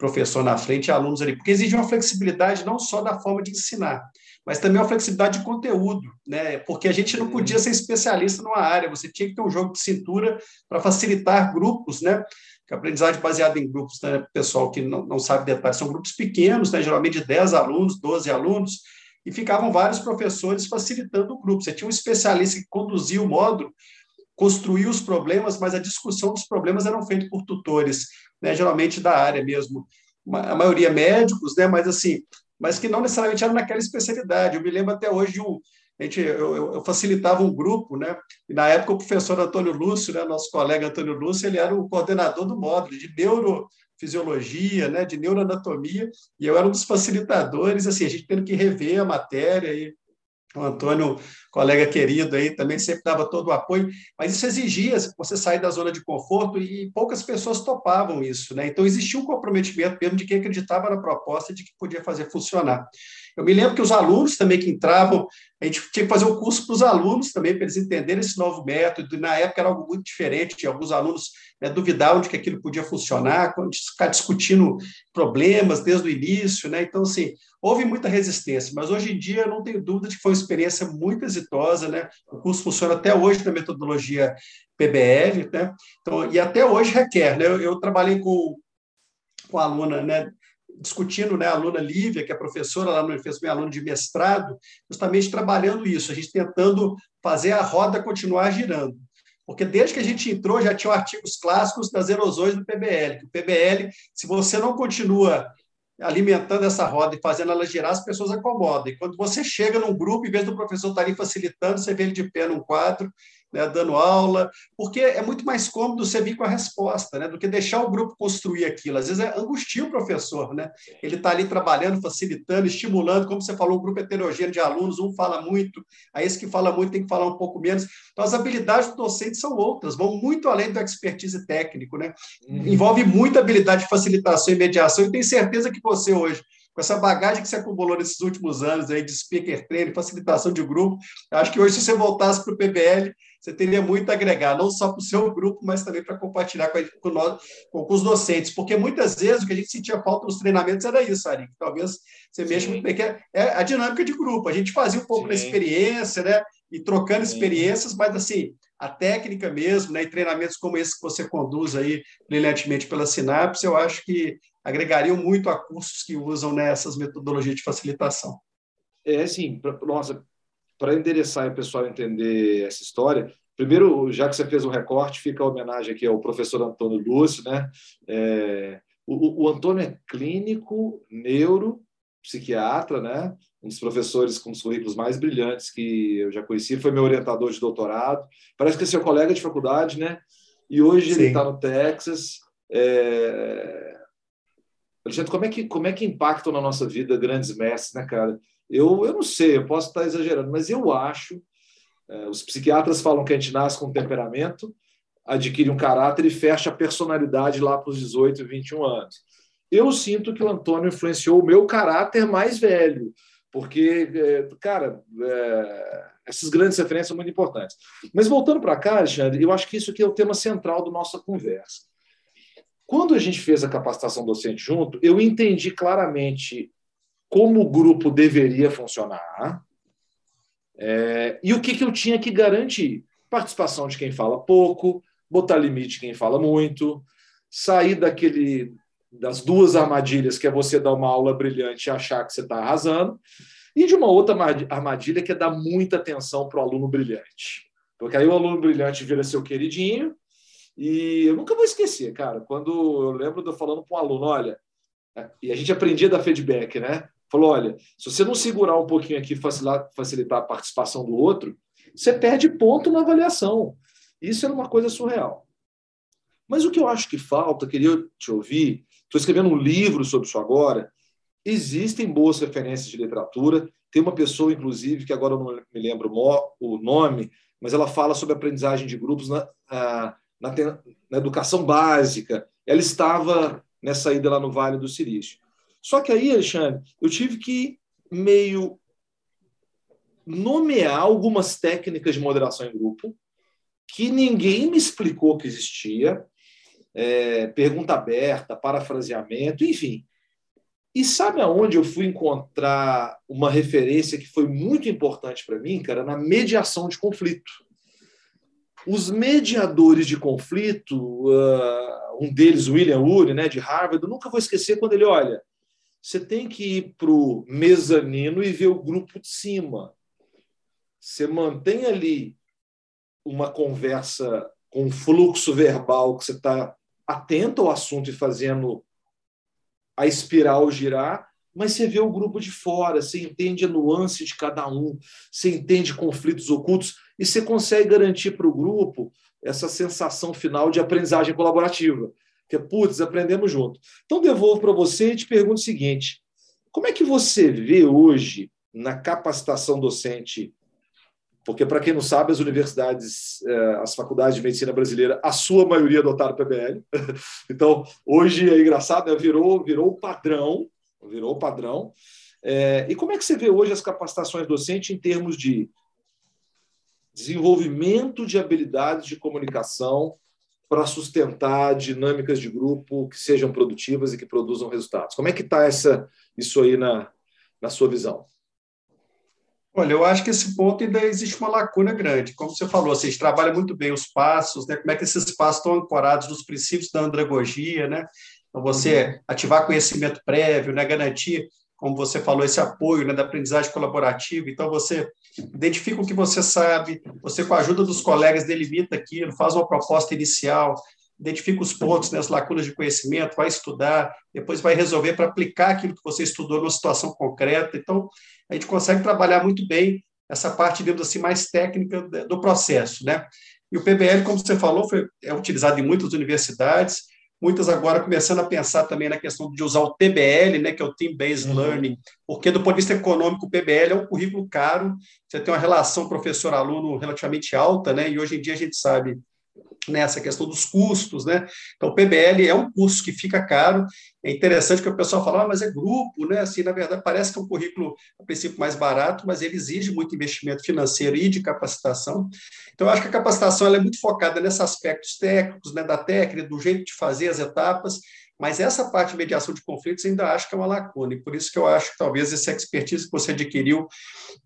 professor na frente e alunos ali, porque exige uma flexibilidade não só da forma de ensinar, mas também uma flexibilidade de conteúdo, né? Porque a gente não podia ser especialista numa área, você tinha que ter um jogo de cintura para facilitar grupos, né? Que a aprendizagem baseada em grupos, né? Pessoal que não, não sabe detalhes, são grupos pequenos, né? Geralmente de 10 alunos, 12 alunos, e ficavam vários professores facilitando o grupo. Você tinha um especialista que conduzia o módulo, construía os problemas, mas a discussão dos problemas eram feitos por tutores, né, geralmente da área mesmo, a maioria médicos, né, mas assim, mas que não necessariamente eram naquela especialidade. Eu me lembro até hoje de um, gente, eu, eu, facilitava um grupo, né? E na época o professor Antônio Lúcio, né, nosso colega Antônio Lúcio, ele era o coordenador do módulo de neuro fisiologia, né, de neuroanatomia, e eu era um dos facilitadores, assim, a gente tendo que rever a matéria, e o Antônio, colega querido aí, também sempre dava todo o apoio, mas isso exigia você sair da zona de conforto e poucas pessoas topavam isso, né? Então existia um comprometimento mesmo de quem acreditava na proposta de que podia fazer funcionar. Eu me lembro que os alunos também que entravam, a gente tinha que fazer um curso para os alunos também, para eles entenderem esse novo método, e na época era algo muito diferente, alguns alunos né, duvidavam de que aquilo podia funcionar, ficar discutindo problemas desde o início, né? Então, assim, houve muita resistência, mas hoje em dia não tenho dúvida de que foi uma experiência muito exitosa, né? O curso funciona até hoje na metodologia PBL, né? Então, e até hoje requer, né? Eu, eu trabalhei com, com a aluna, né? Discutindo, né, a aluna Lívia, que é professora lá no fez minha aluna de mestrado, justamente trabalhando isso, a gente tentando fazer a roda continuar girando. Porque desde que a gente entrou, já tinham artigos clássicos das erosões do PBL. O PBL, se você não continua alimentando essa roda e fazendo ela girar, as pessoas acomodam. E quando você chega num grupo, em vez do professor estar ali facilitando, você vê ele de pé num quadro, né, dando aula, porque é muito mais cômodo você vir com a resposta, né, do que deixar o grupo construir aquilo. Às vezes é angustia o professor, né? Ele está ali trabalhando, facilitando, estimulando, como você falou, um grupo heterogêneo de alunos, um fala muito, aí esse que fala muito tem que falar um pouco menos. Então, as habilidades do docente são outras, vão muito além do expertise técnico, né? Uhum. Envolve muita habilidade de facilitação e mediação, e tenho certeza que você hoje com essa bagagem que você acumulou nesses últimos anos aí de speaker training, facilitação de grupo, acho que hoje, se você voltasse para o PBL, você teria muito a agregar, não só para o seu grupo, mas também para compartilhar com, com, nós, com, com, os docentes, porque muitas vezes o que a gente sentia falta nos treinamentos era isso, Ari, que talvez você mexa muito bem, que é, é, a dinâmica de grupo, a gente fazia um pouco Sim. da experiência, né, e trocando Sim. experiências, mas assim, a técnica mesmo, né, e treinamentos como esse que você conduz aí brilhantemente pela Sinapse, eu acho que agregariam muito a cursos que usam nessas né, metodologias de facilitação. É, sim, pra, nossa, para endereçar e o pessoal entender essa história, primeiro, já que você fez o recorte, fica a homenagem aqui ao professor Antônio Lúcio, né? É, o, o, Antônio é clínico, neuro, psiquiatra, né? Um dos professores com os currículos mais brilhantes que eu já conheci, foi meu orientador de doutorado. Parece que é seu colega de faculdade, né? E hoje Sim. ele está no Texas. É... Alexandre, como é, que, como é que impactam na nossa vida grandes mestres, né, cara? Eu, eu não sei, eu posso estar exagerando, mas eu acho. É, os psiquiatras falam que a gente nasce com temperamento, adquire um caráter e fecha a personalidade lá para os 18, 21 anos. Eu sinto que o Antônio influenciou o meu caráter mais velho, Porque, é, cara, é, essas grandes referências são muito importantes. Mas voltando para cá, Alexandre, eu acho que isso aqui é o tema central da nossa conversa. Quando a gente fez a capacitação docente junto, eu entendi claramente como o grupo deveria funcionar é, e o que, que eu tinha que garantir. Participação de quem fala pouco, botar limite quem fala muito, sair daquele das duas armadilhas, que é você dar uma aula brilhante e achar que você está arrasando, e de uma outra armadilha que é dar muita atenção para o aluno brilhante. Porque aí o aluno brilhante vira seu queridinho, e eu nunca vou esquecer, cara, quando eu lembro de eu falando para um aluno, olha, e a gente aprendia da feedback, né? Falou, olha, se você não segurar um pouquinho aqui facilitar, facilitar a participação do outro, você perde ponto na avaliação. Isso era uma coisa surreal. Mas o que eu acho que falta, queria te ouvir, estou escrevendo um livro sobre isso agora, existem boas referências de literatura, tem uma pessoa, inclusive, que agora eu não me lembro o nome, mas ela fala sobre aprendizagem de grupos na, na, na educação básica. Ela estava nessa ida lá no Vale do Silício. Só que aí, Alexandre, eu tive que meio nomear algumas técnicas de moderação em grupo que ninguém me explicou que existia, é, pergunta aberta, parafraseamento, enfim. E sabe aonde eu fui encontrar uma referência que foi muito importante para mim, cara? Na mediação de conflito. Os mediadores de conflito, uh, um deles, William Ury, né, de Harvard, eu nunca vou esquecer quando ele olha. Você tem que ir para o mezanino e ver o grupo de cima. Você mantém ali uma conversa com fluxo verbal que você está atento ao assunto e fazendo a espiral girar, mas você vê o grupo de fora, você entende a nuance de cada um, você entende conflitos ocultos e você consegue garantir para o grupo essa sensação final de aprendizagem colaborativa, que é, putz, aprendemos junto. Então, devolvo para você e te pergunto o seguinte: como é que você vê hoje na capacitação docente porque, para quem não sabe, as universidades, é, as faculdades de medicina brasileira, a sua maioria adotaram o PBL. Então, hoje é engraçado, né? virou, virou padrão, virou padrão. É, e como é que você vê hoje as capacitações docentes em termos de desenvolvimento de habilidades de comunicação para sustentar dinâmicas de grupo que sejam produtivas e que produzam resultados? Como é que está isso aí na, na sua visão? Olha, eu acho que esse ponto ainda existe uma lacuna grande. Como você falou, vocês trabalham muito bem os passos, né? como é que esses passos estão ancorados nos princípios da andragogia, né? Então, você uhum. ativar conhecimento prévio, né? garantir, como você falou, esse apoio né? da aprendizagem colaborativa. Então, você identifica o que você sabe, você, com a ajuda dos colegas, delimita aquilo, faz uma proposta inicial, identifica os pontos, né, as lacunas de conhecimento, vai estudar, depois vai resolver para aplicar aquilo que você estudou numa situação concreta. Então, a gente consegue trabalhar muito bem essa parte, digamos assim, mais técnica do processo, né? E o PBL, como você falou, foi, é utilizado em muitas universidades, muitas agora começando a pensar também na questão de usar o TBL, né, que é o Team Based uhum. Learning, porque do ponto de vista econômico, o PBL é um currículo caro, você tem uma relação professor-aluno relativamente alta, né, e hoje em dia a gente sabe nessa questão dos custos, né? Então, o PBL é um curso que fica caro. É interessante que o pessoal fala, ah, mas é grupo, né? Assim, na verdade, parece que é um currículo, a princípio, mais barato, mas ele exige muito investimento financeiro e de capacitação. Então, eu acho que a capacitação ela é muito focada nesses aspectos técnicos, né? Da técnica, do jeito de fazer as etapas, mas essa parte de mediação de conflitos ainda acho que é uma lacuna, e por isso que eu acho que talvez essa expertise que você adquiriu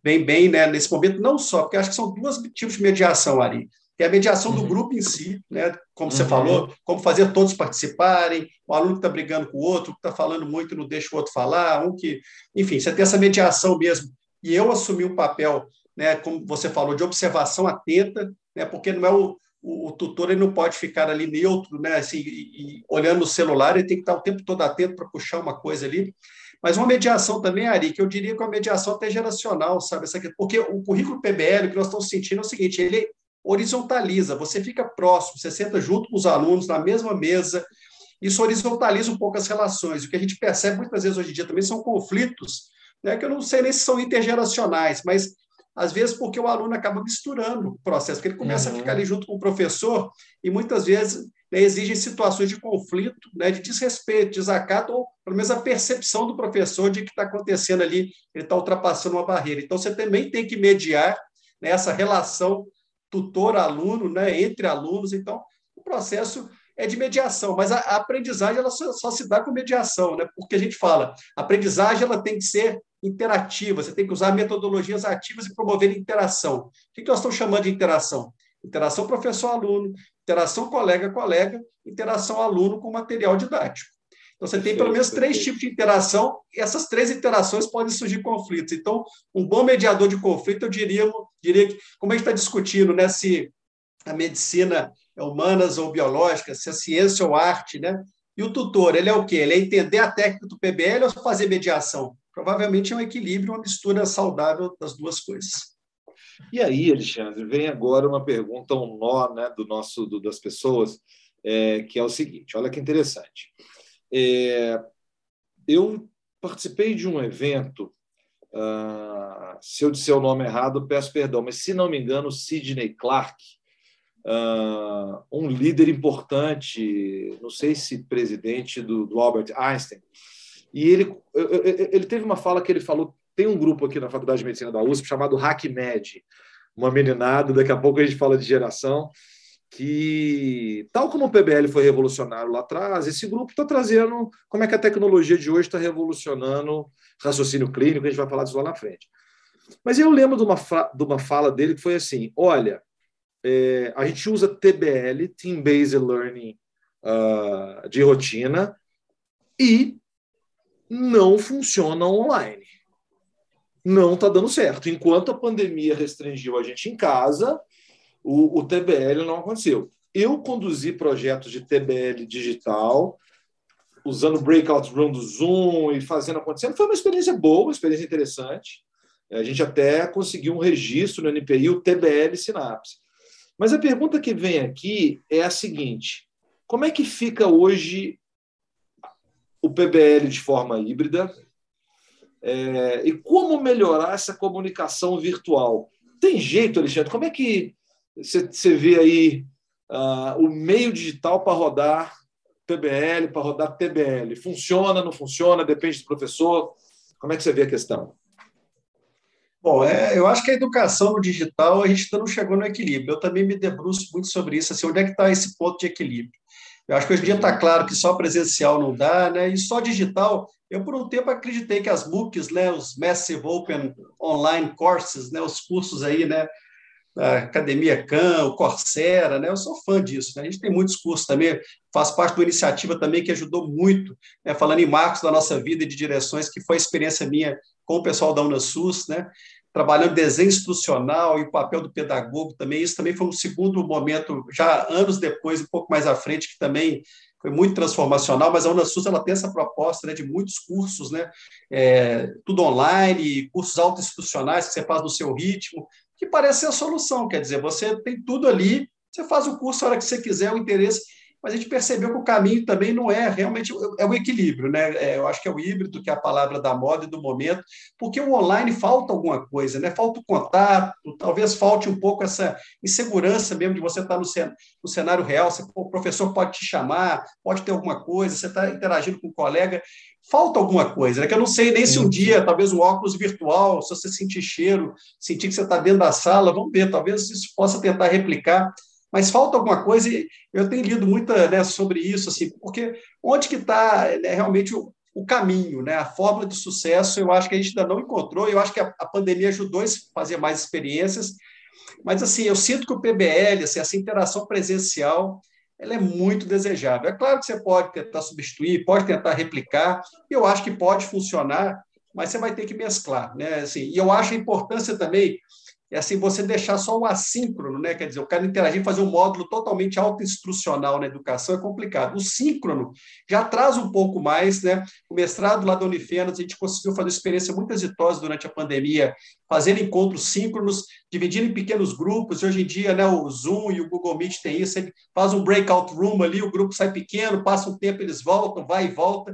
bem bem né, nesse momento, não só, porque acho que são dois tipos de mediação ali tem a mediação do uhum. grupo em si, né? como você uhum. falou, como fazer todos participarem, o aluno que está brigando com o outro, que está falando muito não deixa o outro falar, um que. Enfim, você tem essa mediação mesmo. E eu assumi um papel, né, como você falou, de observação atenta, né, porque não é o, o, o tutor ele não pode ficar ali neutro, né, assim, e, e, olhando no celular, ele tem que estar o tempo todo atento para puxar uma coisa ali. Mas uma mediação também, Ari, que eu diria que é uma mediação até geracional, sabe? Porque o currículo PBL, que nós estamos sentindo é o seguinte, ele horizontaliza, você fica próximo, você senta junto com os alunos na mesma mesa, isso horizontaliza um pouco as relações. O que a gente percebe muitas vezes hoje em dia também são conflitos, né, que eu não sei nem se são intergeracionais, mas às vezes porque o aluno acaba misturando o processo, porque ele começa uhum. a ficar ali junto com o professor e muitas vezes né, exigem situações de conflito, né, de desrespeito, desacato, ou pelo menos a percepção do professor de que está acontecendo ali, ele está ultrapassando uma barreira. Então, você também tem que mediar né, essa relação tutor-aluno, né, entre alunos. Então, o processo é de mediação, mas a, aprendizagem ela só, só, se dá com mediação, né? porque a gente fala, a aprendizagem ela tem que ser interativa, você tem que usar metodologias ativas e promover interação. O que, que nós estamos chamando de interação? Interação professor-aluno, interação colega-colega, interação aluno com material didático. Então, você tem pelo menos três tipos de interação, e essas três interações podem surgir conflitos. Então, um bom mediador de conflito, eu diria, diria que, como a gente está discutindo, né, se a medicina é humanas ou biológica, se é ciência ou arte, né? E o tutor, ele é o quê? Ele é entender a técnica do PBL ou fazer mediação? Provavelmente é um equilíbrio, uma mistura saudável das duas coisas. E aí, Alexandre, vem agora uma pergunta, um nó né, do nosso, do, das pessoas, é, que é o seguinte: olha que interessante. É, eu participei de um evento, uh, se eu disser o nome errado, peço perdão, mas se não me engano, Sidney Clark, uh, um líder importante, não sei se presidente do, do Albert Einstein, e ele, ele teve uma fala que ele falou tem um grupo aqui na Faculdade de Medicina da USP chamado HackMed, uma meninada, daqui a pouco a gente fala de geração, que, tal como o PBL foi revolucionário lá atrás, esse grupo está trazendo como é que a tecnologia de hoje está revolucionando raciocínio clínico, a gente vai falar disso lá na frente. Mas eu lembro de uma, de uma fala dele que foi assim: olha, é, a gente usa TBL, Team Based Learning, uh, de rotina, e não funciona online não está dando certo. Enquanto a pandemia restringiu a gente em casa, o, o TBL não aconteceu. Eu conduzi projetos de TBL digital, usando breakout room do Zoom e fazendo acontecer. Foi uma experiência boa, uma experiência interessante. A gente até conseguiu um registro no NPI, o TBL Sinapse. Mas a pergunta que vem aqui é a seguinte: como é que fica hoje o PBL de forma híbrida? É, e como melhorar essa comunicação virtual? Tem jeito, Alexandre? Como é que você vê aí uh, o meio digital para rodar PBL, para rodar TBL? Funciona, não funciona? Depende do professor? Como é que você vê a questão? Bom, é, eu acho que a educação no digital a gente ainda não chegou no equilíbrio. Eu também me debruço muito sobre isso. Assim, onde é que está esse ponto de equilíbrio? Eu acho que hoje em dia está claro que só presencial não dá, né? E só digital eu, por um tempo, acreditei que as MOOCs, né, os Massive Open Online Courses, né, os cursos aí, né, da Academia Khan, o Coursera, né, eu sou fã disso. Né? A gente tem muitos cursos também, faço parte de uma iniciativa também que ajudou muito, né, falando em marcos da nossa vida e de direções, que foi a experiência minha com o pessoal da UnaSUS, né, trabalhando desenho institucional e o papel do pedagogo também. Isso também foi um segundo momento, já anos depois, um pouco mais à frente, que também foi muito transformacional, mas a Unasus ela tem essa proposta né, de muitos cursos, né, é, tudo online, cursos auto-institucionais que você faz no seu ritmo, que parece ser a solução, quer dizer, você tem tudo ali, você faz o curso a hora que você quiser, o interesse, mas a gente percebeu que o caminho também não é realmente é o equilíbrio, né? É, eu acho que é o híbrido, que é a palavra da moda e do momento, porque o online falta alguma coisa, né? Falta o contato, talvez falte um pouco essa insegurança mesmo de você estar no, no cenário real, você, o professor pode te chamar, pode ter alguma coisa, você está interagindo com um colega, falta alguma coisa, né? Que eu não sei nem se um dia, talvez um óculos virtual, se você sentir cheiro, sentir que você está dentro da sala, vamos ver, talvez isso possa tentar replicar mas falta alguma coisa e eu tenho lido muita né, sobre isso, assim, porque onde que está né, realmente o, o, caminho, né, a fórmula de sucesso, eu acho que a gente ainda não encontrou, eu acho que a, a pandemia ajudou a fazer mais experiências, mas assim, eu sinto que o PBL, assim, essa interação presencial, ela é muito desejável. É claro que você pode tentar substituir, pode tentar replicar, eu acho que pode funcionar, mas você vai ter que mesclar, né? Assim, e eu acho a importância também é assim você deixar só o assíncrono, né? Quer dizer, o cara interagir, fazer um módulo totalmente autoinstrucional na educação é complicado. O síncrono já traz um pouco mais, né? O mestrado lá da Unifenas, a gente conseguiu fazer uma experiência muito exitosa durante a pandemia, fazendo encontros síncronos, dividindo em pequenos grupos. E hoje em dia, né, o Zoom e o Google Meet tem isso, você faz um breakout room ali, o grupo sai pequeno, passa um tempo, eles voltam, vai e volta.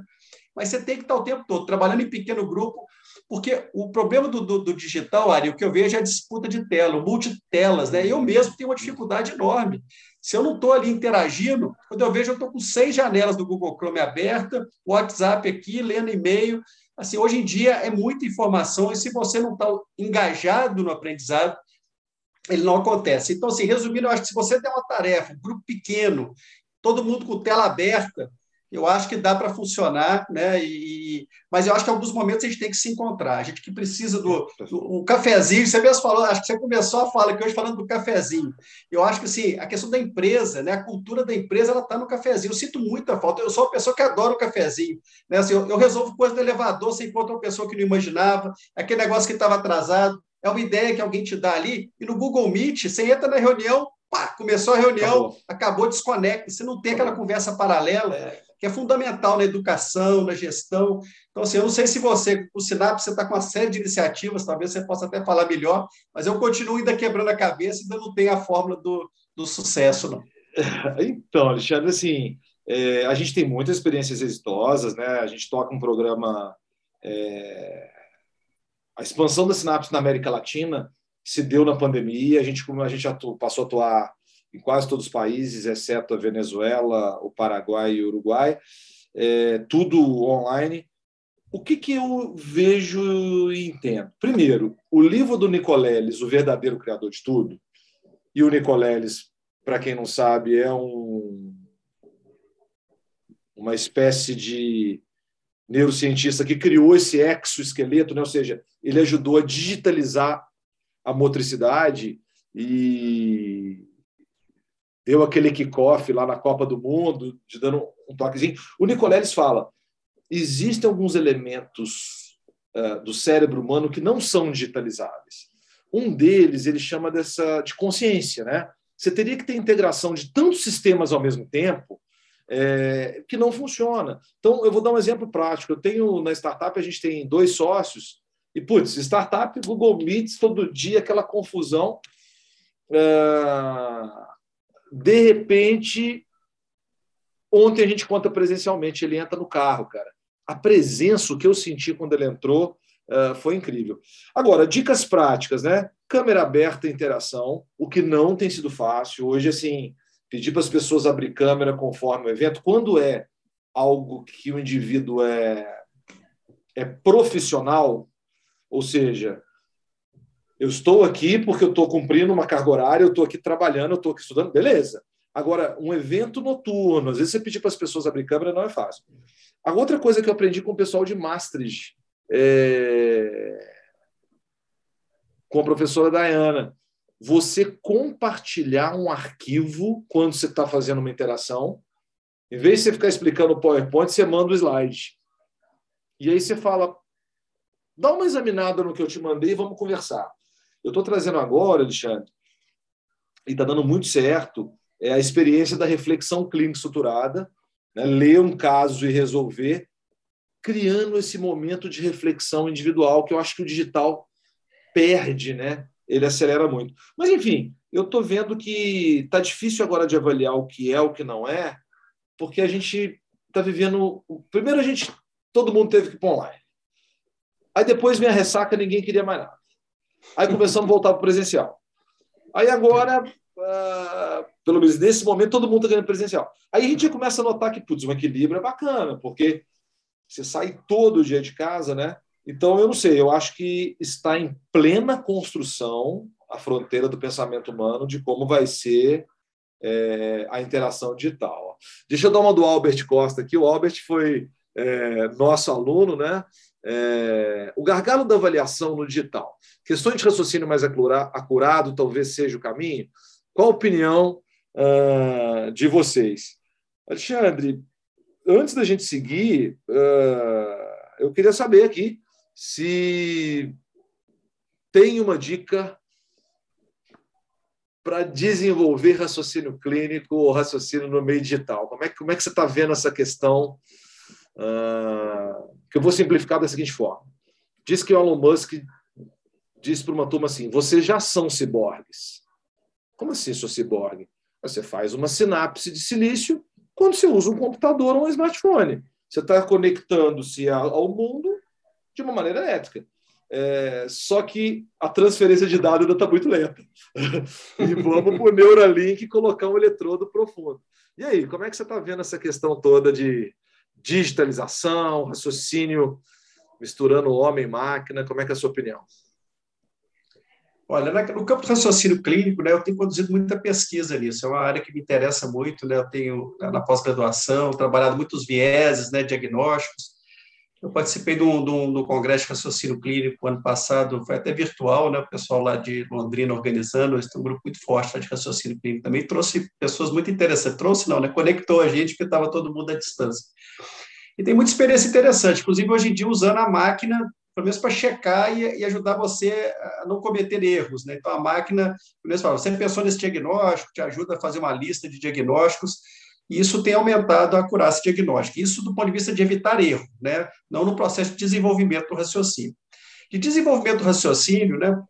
Mas você tem que estar o tempo todo trabalhando em pequeno grupo, porque o problema do, do, do, digital, Ari, o que eu vejo é a disputa de tela, o multitelas, né? Eu mesmo tenho uma dificuldade enorme. Se eu não estou ali interagindo, quando eu vejo, eu estou com seis janelas do Google Chrome aberta, o WhatsApp aqui, lendo e-mail. Assim, hoje em dia é muita informação, e se você não está engajado no aprendizado, ele não acontece. Então, assim, resumindo, eu acho que se você tem uma tarefa, um grupo pequeno, todo mundo com tela aberta, eu acho que dá para funcionar, né? E, mas eu acho que em alguns momentos a gente tem que se encontrar. A gente que precisa do, do cafezinho, você mesmo falou, acho que você começou a falar aqui hoje falando do cafezinho. Eu acho que assim, a questão da empresa, né? A cultura da empresa ela está no cafezinho. Eu sinto muita falta. Eu sou uma pessoa que adora o cafezinho. Né? Assim, eu, eu resolvo coisa no elevador, você encontra uma pessoa que não imaginava, aquele negócio que estava atrasado, é uma ideia que alguém te dá ali, e no Google Meet, você entra na reunião, pá, começou a reunião, acabou, acabou desconecta, você não tem aquela conversa paralela. Que é fundamental na educação, na gestão. Então, assim, eu não sei se você, o Sinap, você está com uma série de iniciativas, talvez você possa até falar melhor, mas eu continuo ainda quebrando a cabeça ainda não tenho a fórmula do, do sucesso, não. Então, Alexandre, assim, é, a gente tem muitas experiências exitosas, né? A gente toca um programa. É, a expansão da Sinapse na América Latina se deu na pandemia, a gente, a gente atu, passou a atuar em quase todos os países, exceto a Venezuela, o Paraguai e o Uruguai, é, tudo online. O que, que eu vejo e entendo? Primeiro, o livro do Nicoleles, O Verdadeiro Criador de Tudo, e o Nicoleles, para quem não sabe, é um, uma espécie de neurocientista que criou esse exoesqueleto, né? ou seja, ele ajudou a digitalizar a motricidade e deu aquele kickoff lá na Copa do Mundo, de dando um toquezinho. O Nicoleles fala: existem alguns elementos uh, do cérebro humano que não são digitalizáveis. Um deles ele chama dessa de consciência, né? Você teria que ter integração de tantos sistemas ao mesmo tempo é, que não funciona. Então, eu vou dar um exemplo prático. Eu tenho na startup a gente tem dois sócios e putz, startup, Google Meets todo dia aquela confusão. Uh, de repente, ontem a gente conta presencialmente, ele entra no carro, cara. A presença, o que eu senti quando ele entrou, uh, foi incrível. Agora, dicas práticas, né? Câmera aberta, interação, o que não tem sido fácil. Hoje, assim, pedir para as pessoas abrir câmera conforme o evento, quando é algo que o indivíduo é, é profissional, ou seja, eu estou aqui porque eu estou cumprindo uma carga horária, eu estou aqui trabalhando, eu estou aqui estudando, beleza. Agora, um evento noturno, às vezes você pedir para as pessoas abrir câmera não é fácil. A outra coisa que eu aprendi com o pessoal de Maastricht, é... com a professora Dayana, você compartilhar um arquivo quando você está fazendo uma interação, em vez de você ficar explicando o PowerPoint, você manda o slide. E aí você fala, dá uma examinada no que eu te mandei e vamos conversar. Eu estou trazendo agora, Alexandre, e está dando muito certo, é a experiência da reflexão clínica estruturada, né? ler um caso e resolver, criando esse momento de reflexão individual que eu acho que o digital perde, né? ele acelera muito. Mas, enfim, eu estou vendo que está difícil agora de avaliar o que é, o que não é, porque a gente está vivendo. Primeiro, a gente, todo mundo teve que ir para online. Aí depois vem a ressaca, ninguém queria mais nada. Aí começamos a voltar para o presencial. Aí agora, uh, pelo menos nesse momento, todo mundo está ganhando presencial. Aí a gente começa a notar que, putz, um equilíbrio é bacana, porque você sai todo dia de casa, né? Então, eu não sei, eu acho que está em plena construção a fronteira do pensamento humano de como vai ser é, a interação digital. Deixa eu dar uma do Albert Costa aqui. O Albert foi é, nosso aluno, né? É, o gargalo da avaliação no digital. Questões de raciocínio mais acurado talvez seja o caminho. Qual a opinião uh, de vocês? Alexandre, antes da gente seguir, uh, eu queria saber aqui se tem uma dica para desenvolver raciocínio clínico ou raciocínio no meio digital. Como é, como é que você está vendo essa questão? Uh, que eu vou simplificar da seguinte forma. Diz que o Elon Musk disse para uma turma assim: vocês já são ciborgues. Como assim sou ciborgue? Você faz uma sinapse de silício quando você usa um computador ou um smartphone. Você está conectando-se ao mundo de uma maneira elétrica. É, só que a transferência de dados ainda está muito lenta. e vamos para o Neuralink colocar um eletrodo profundo. E aí, como é que você está vendo essa questão toda de digitalização, raciocínio misturando homem e máquina? Como é que é a sua opinião? Olha, no campo do raciocínio clínico, né, eu tenho conduzido muita pesquisa nisso, é uma área que me interessa muito, né, eu tenho, na pós-graduação, trabalhado muitos vieses, né, diagnósticos, eu participei um, de um, congresso de raciocínio clínico ano passado, foi até virtual, né? O pessoal lá de Londrina organizando, eles têm um grupo muito forte de raciocínio clínico. Também trouxe pessoas muito interessantes. Trouxe não, né? Conectou a gente, porque estava todo mundo à distância. E tem muita experiência interessante, inclusive hoje em dia usando a máquina, pelo menos para checar e, e, ajudar você a não cometer erros, né? Então a máquina, como fala, você pensou nesse diagnóstico, te ajuda a fazer uma lista de diagnósticos e isso tem aumentado a acurácia diagnóstica. Isso do ponto de vista de evitar erro, né? não no processo de desenvolvimento do raciocínio. De desenvolvimento do raciocínio, né?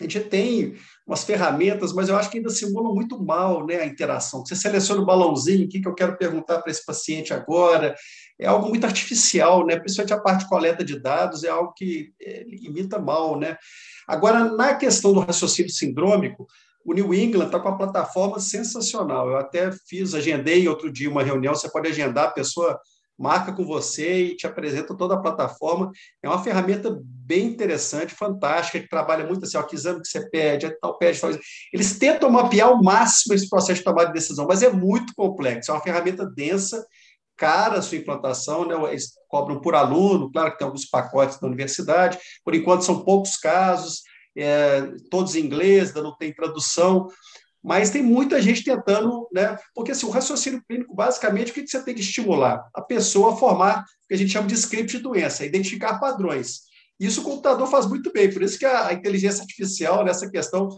a gente tem umas ferramentas, mas eu acho que ainda simulam muito mal né, a interação. Você seleciona o balãozinho, o que, que eu quero perguntar para esse paciente agora, é algo muito artificial, né? principalmente a parte de coleta de dados, é algo que é, imita mal. Né? Agora, na questão do raciocínio sindrômico, o New England está com uma plataforma sensacional. Eu até fiz, agendei outro dia uma reunião. Você pode agendar, a pessoa marca com você e te apresenta toda a plataforma. É uma ferramenta bem interessante, fantástica, que trabalha muito assim, ó, que exame que você pede, é tal pede, faz. Eles tentam mapear ao máximo esse processo de tomada de decisão, mas é muito complexo. É uma ferramenta densa, cara a sua implantação, né? Eles cobram por aluno, claro que tem alguns pacotes da universidade. Por enquanto são poucos casos é, todos em inglês, não tem tradução, mas tem muita gente tentando, né? Porque assim, o raciocínio clínico, basicamente, o que você tem que estimular? A pessoa a formar o que a gente chama de script de doença, identificar padrões. Isso o computador faz muito bem, por isso que a, inteligência artificial, nessa questão,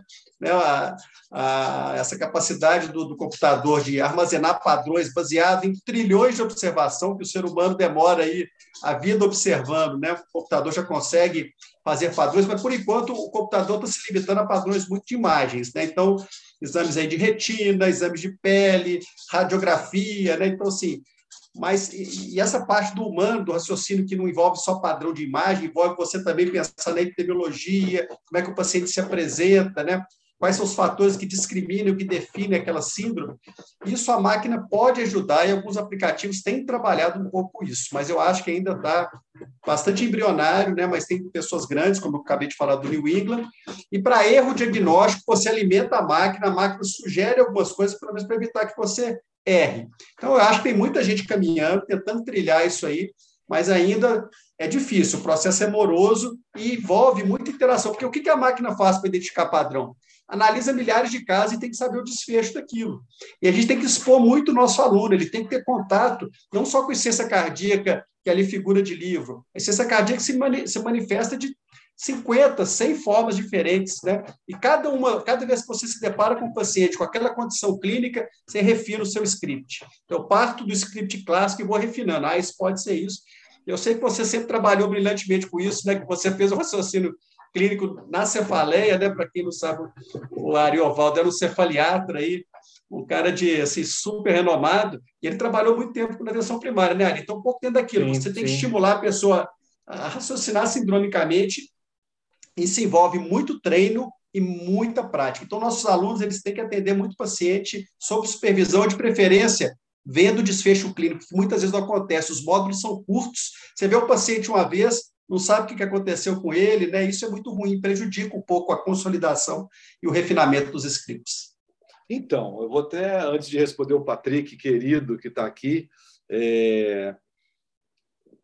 né, a, a, essa capacidade do, do, computador de armazenar padrões baseado em trilhões de observação que o ser humano demora aí a vida observando, né? O computador já consegue fazer padrões, mas por enquanto o computador está se limitando a padrões muito de imagens, né? Então, exames aí de retina, exames de pele, radiografia, né? Então, assim, mas e, e essa parte do humano, do raciocínio que não envolve só padrão de imagem, envolve você também pensar na epidemiologia, como é que o paciente se apresenta, né? quais são os fatores que discriminam, que definem aquela síndrome. Isso a máquina pode ajudar e alguns aplicativos têm trabalhado um pouco isso, mas eu acho que ainda está bastante embrionário, né? mas tem pessoas grandes, como eu acabei de falar do New England, e para erro diagnóstico, você alimenta a máquina, a máquina sugere algumas coisas para evitar que você erre. Então, eu acho que tem muita gente caminhando, tentando trilhar isso aí, mas ainda é difícil, o processo é moroso e envolve muita interação, porque o que a máquina faz para identificar padrão? analisa milhares de casos e tem que saber o desfecho daquilo. E a gente tem que expor muito o nosso aluno, ele tem que ter contato, não só com a essência cardíaca, que ali figura de livro. A essência cardíaca se, se manifesta de 50, 100 formas diferentes, né? E cada uma, cada vez que você se depara com um paciente com aquela condição clínica, você refina o seu script. Então, eu parto do script clássico e vou refinando. Ah, isso pode ser isso. Eu sei que você sempre trabalhou brilhantemente com isso, né? Que você fez o raciocínio clínico na cefaleia, né? Para quem não sabe, o Ariovaldo era um cefaliatra aí, um cara de assim, super renomado, e ele trabalhou muito tempo na atenção primária, né, Ari? Então, um pouco dentro daquilo, sim, você tem sim. que estimular a pessoa a raciocinar sindromicamente, isso envolve muito treino e muita prática. Então, nossos alunos eles têm que atender muito paciente sob supervisão, de preferência, vendo o desfecho clínico, que muitas vezes não acontece. Os módulos são curtos, você vê o paciente uma vez, não sabe o que aconteceu com ele, né? Isso é muito ruim, prejudica um pouco a consolidação e o refinamento dos scripts. Então, eu vou até, antes de responder o Patrick, querido, que está aqui, é...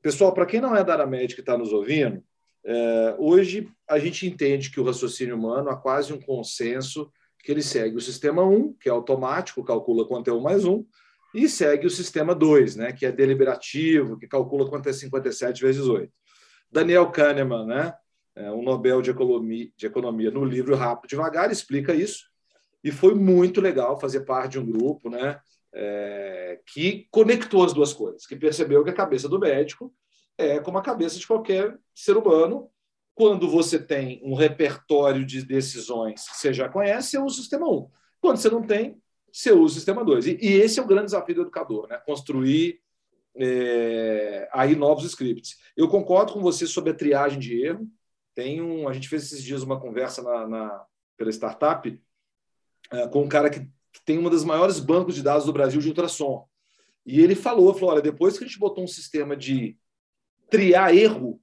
pessoal, para quem não é da área médica e está nos ouvindo. Hoje a gente entende que o raciocínio humano há quase um consenso que ele segue o sistema 1, que é automático, calcula quanto é 1 mais 1, e segue o sistema 2, né, que é deliberativo, que calcula quanto é 57 vezes 8. Daniel Kahneman, né? É, um Nobel de economia, de economia no livro Rápido Devagar, explica isso. E foi muito legal fazer parte de um grupo né, é, que conectou as duas coisas, que percebeu que a cabeça do médico é como a cabeça de qualquer ser humano. Quando você tem um repertório de decisões que você já conhece, você usa o sistema 1. Quando você não tem, você usa o sistema 2. E, e esse é o grande desafio do educador, né? construir é, aí novos scripts. Eu concordo com você sobre a triagem de erro. tem um, a gente fez esses dias uma conversa na, na pela startup uh, com um cara que, que, tem uma das maiores bancos de dados do Brasil de ultrassom. E ele falou, falou, olha, depois que a gente botou um sistema de triar erro,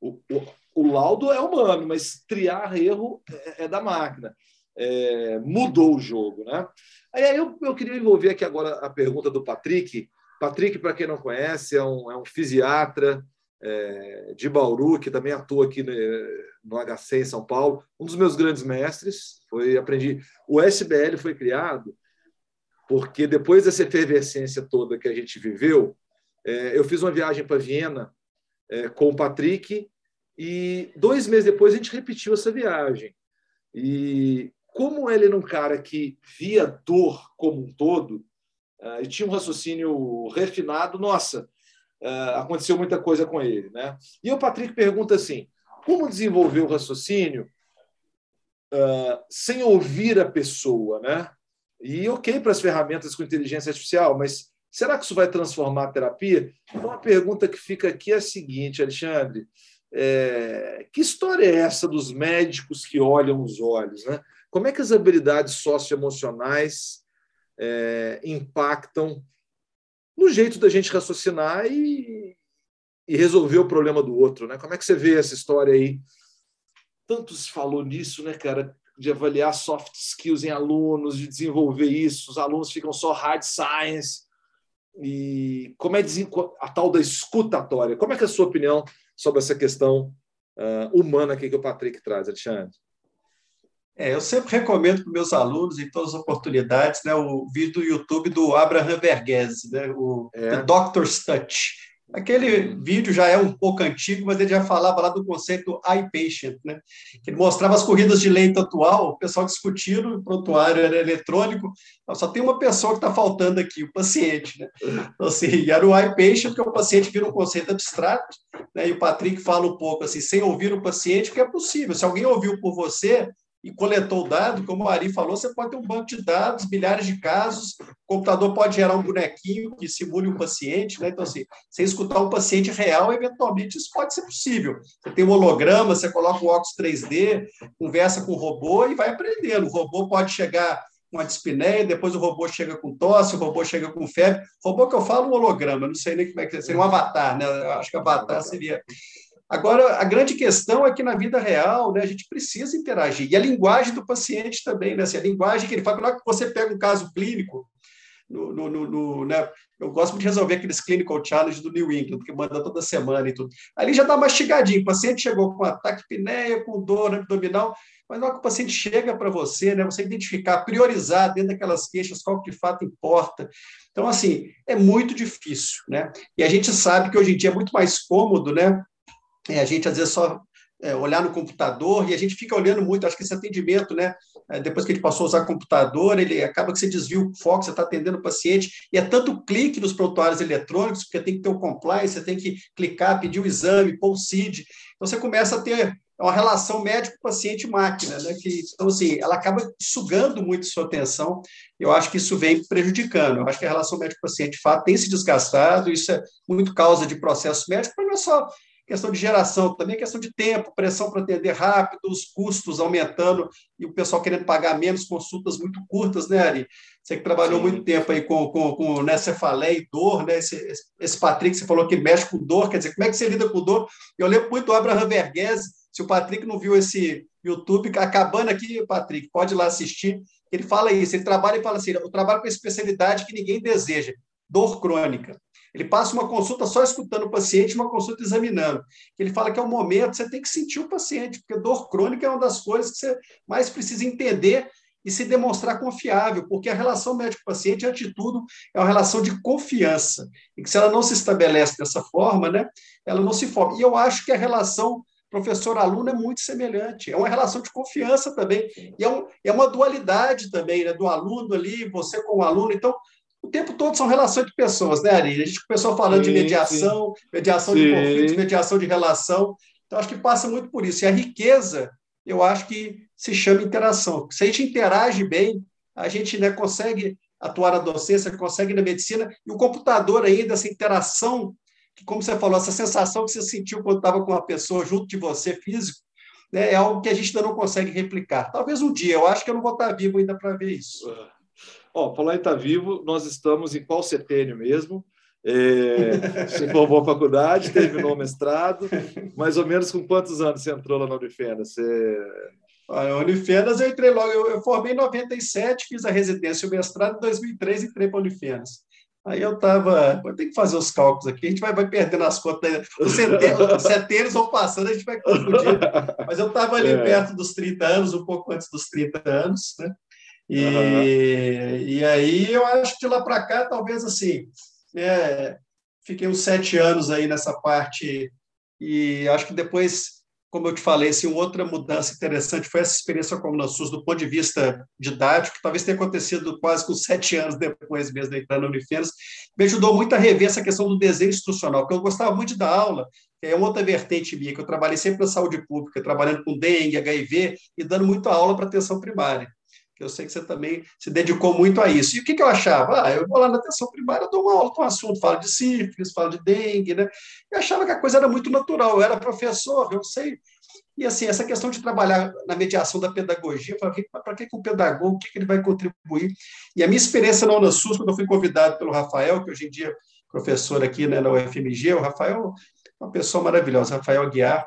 o, o, o laudo é humano, mas triar erro é, é da máquina. É, mudou o jogo, né? Aí eu, eu queria envolver aqui agora a pergunta do Patrick. Patrick, para quem não conhece, é um, é um fisiatra, é, de Bauru, que também atua aqui no, no HC em São Paulo, um dos meus grandes mestres. Foi aprendi. O SBL foi criado porque depois dessa efervescência toda que a gente viveu, é, eu fiz uma viagem para Viena é, com o Patrick e dois meses depois a gente repetiu essa viagem. E como ele era um cara que via dor como um todo uh, e tinha um raciocínio refinado, nossa, uh, aconteceu muita coisa com ele. Né? E o Patrick pergunta assim: como desenvolver o raciocínio uh, sem ouvir a pessoa? Né? E ok para as ferramentas com inteligência artificial, mas será que isso vai transformar a terapia? Então, a pergunta que fica aqui é a seguinte, Alexandre. É, que história é essa dos médicos que olham os olhos? Né? Como é que as habilidades socioemocionais é, impactam no jeito da gente raciocinar e, e resolver o problema do outro, né? Como é que você vê essa história aí? Tanto se falou nisso, né, cara? De avaliar soft skills em alunos, de desenvolver isso, os alunos ficam só hard science. E como é a tal da escutatória? Como é que é a sua opinião sobre essa questão uh, humana que o Patrick traz, Alexandre? É, eu sempre recomendo para meus alunos, em todas as oportunidades, né, o vídeo do YouTube do Abraham Verghese, né, o é. The Doctor's Touch. Aquele vídeo já é um pouco antigo, mas ele já falava lá do conceito eye patient, né? Ele mostrava as corridas de leito atual, o pessoal discutindo, o prontuário era eletrônico, só tem uma pessoa que está faltando aqui, o paciente, né? Então, assim, era o eye patient, porque o paciente vira um conceito abstrato, né? E o Patrick fala um pouco assim, sem ouvir o paciente, que é possível. Se alguém ouviu por você, e coletou o dado, como o Ari falou, você pode ter um banco de dados, milhares de casos, o computador pode gerar um bonequinho que simule um paciente, né? Então, assim, sem escutar um paciente real, eventualmente isso pode ser possível. Você tem um holograma, você coloca o óculos 3D, conversa com o robô e vai aprendendo. O robô pode chegar com a dispneia, depois o robô chega com tosse, o robô chega com febre. Robô que eu falo, um holograma, não sei nem como é que seria, um avatar, né? Eu acho que avatar seria Agora, a grande questão é que na vida real, né, a gente precisa interagir. E a linguagem do paciente também, né? Assim, a linguagem que ele fala, quando você pega um caso clínico, no, no, no, né? eu gosto de resolver aqueles clinical challenge do New England, que manda toda semana e tudo. Ali já está mastigadinho, o paciente chegou com ataque pinéia, com dor abdominal, mas na hora que o paciente chega para você, né, você identificar, priorizar dentro daquelas queixas qual que de fato importa. Então, assim, é muito difícil, né? E a gente sabe que hoje em dia é muito mais cômodo, né? É, a gente às vezes só é, olhar no computador e a gente fica olhando muito, acho que esse atendimento, né? É, depois que ele passou a usar computador, ele acaba que você desvia o foco, você está atendendo o paciente, e é tanto clique nos prontuários eletrônicos, porque tem que ter o compliance, você tem que clicar, pedir o exame, pôr o CID. Então você começa a ter uma relação médico-paciente-máquina, né? Que, então, assim, ela acaba sugando muito sua atenção. Eu acho que isso vem prejudicando. Eu acho que a relação médico-paciente, de fato, tem se desgastado. Isso é muito causa de processo médico, mas não é só questão de geração, também questão de tempo, pressão para atender rápido, os custos aumentando e o pessoal querendo pagar menos consultas muito curtas, né, Ari? Você que trabalhou Sim. muito tempo aí com, com, com né, cefaleia e dor, né? Esse, esse Patrick, você falou que mexe com dor, quer dizer, como é que você lida com dor? Eu lembro muito do Abraham Verghese, se o Patrick não viu esse YouTube, acabando aqui, Patrick, pode ir lá assistir, ele fala isso, ele trabalha e fala assim, eu trabalho com especialidade que ninguém deseja, dor crônica. Ele passa uma consulta só escutando o paciente, uma consulta examinando. Ele fala que é o momento, você tem que sentir o paciente, porque dor crônica é uma das coisas que você mais precisa entender e se demonstrar confiável, porque a relação médico-paciente, antes de tudo, é uma relação de confiança. E que se ela não se estabelece dessa forma, né, ela não se forma. E eu acho que a relação professor-aluno é muito semelhante. É uma relação de confiança também. E é, um, é uma dualidade também, né, do aluno ali, você com o aluno. Então, o tempo todo são relações de pessoas, né, Ari? A gente começou falando sim, de mediação, sim. mediação sim. de conflitos, mediação de relação. Então, acho que passa muito por isso. E a riqueza, eu acho que se chama interação. Se a gente interage bem, a gente né, consegue atuar na docência, consegue na medicina, e o computador ainda, essa interação que, como você falou, essa sensação que você sentiu quando estava com uma pessoa junto de você, físico, né, é algo que a gente ainda não consegue replicar. Talvez um dia, eu acho que eu não vou estar vivo ainda para ver isso. Ó, falar em estar vivo, nós estamos em qual setênio mesmo? É, você formou a faculdade, terminou o mestrado, mais ou menos com quantos anos você entrou lá na Unifenas? Você... A Unifenas eu entrei logo, eu, eu, formei em 97, fiz a residência e o mestrado em 2003 entrei para a Unifenas. Aí eu estava, vou ter que fazer os cálculos aqui, a gente vai, vai perdendo as contas, os setênios vão passando, a gente vai confundir, mas eu estava ali é. perto dos 30 anos, um pouco antes dos 30 anos, né? E, uhum. e aí eu acho que de lá para cá, talvez assim, né, fiquei uns sete anos aí nessa parte, e acho que depois como eu te falei, assim, outra mudança interessante foi essa experiência como na SUS, do ponto de vista didático, que talvez tenha acontecido quase com sete anos depois mesmo de entrar na Unifenas, me ajudou muito a rever essa questão do desenho institucional, porque eu gostava muito da aula, que é uma outra vertente minha, que eu trabalhei sempre na saúde pública, trabalhando com dengue, HIV, e dando muita aula para atenção primária que eu sei que você também se dedicou muito a isso. E o que, que eu achava? Ah, eu vou lá na atenção primária, dou uma aula com um assunto, falo de sífilis, falo de dengue, né? Eu achava que a coisa era muito natural, eu era professor, eu sei. E assim, essa questão de trabalhar na mediação da pedagogia, para que, que, que o pedagogo, o que, que ele vai contribuir? E a minha experiência na UNASUS, quando eu fui convidado pelo Rafael, que hoje em dia é professor aqui né, na UFMG, o Rafael é uma pessoa maravilhosa, Rafael Aguiar,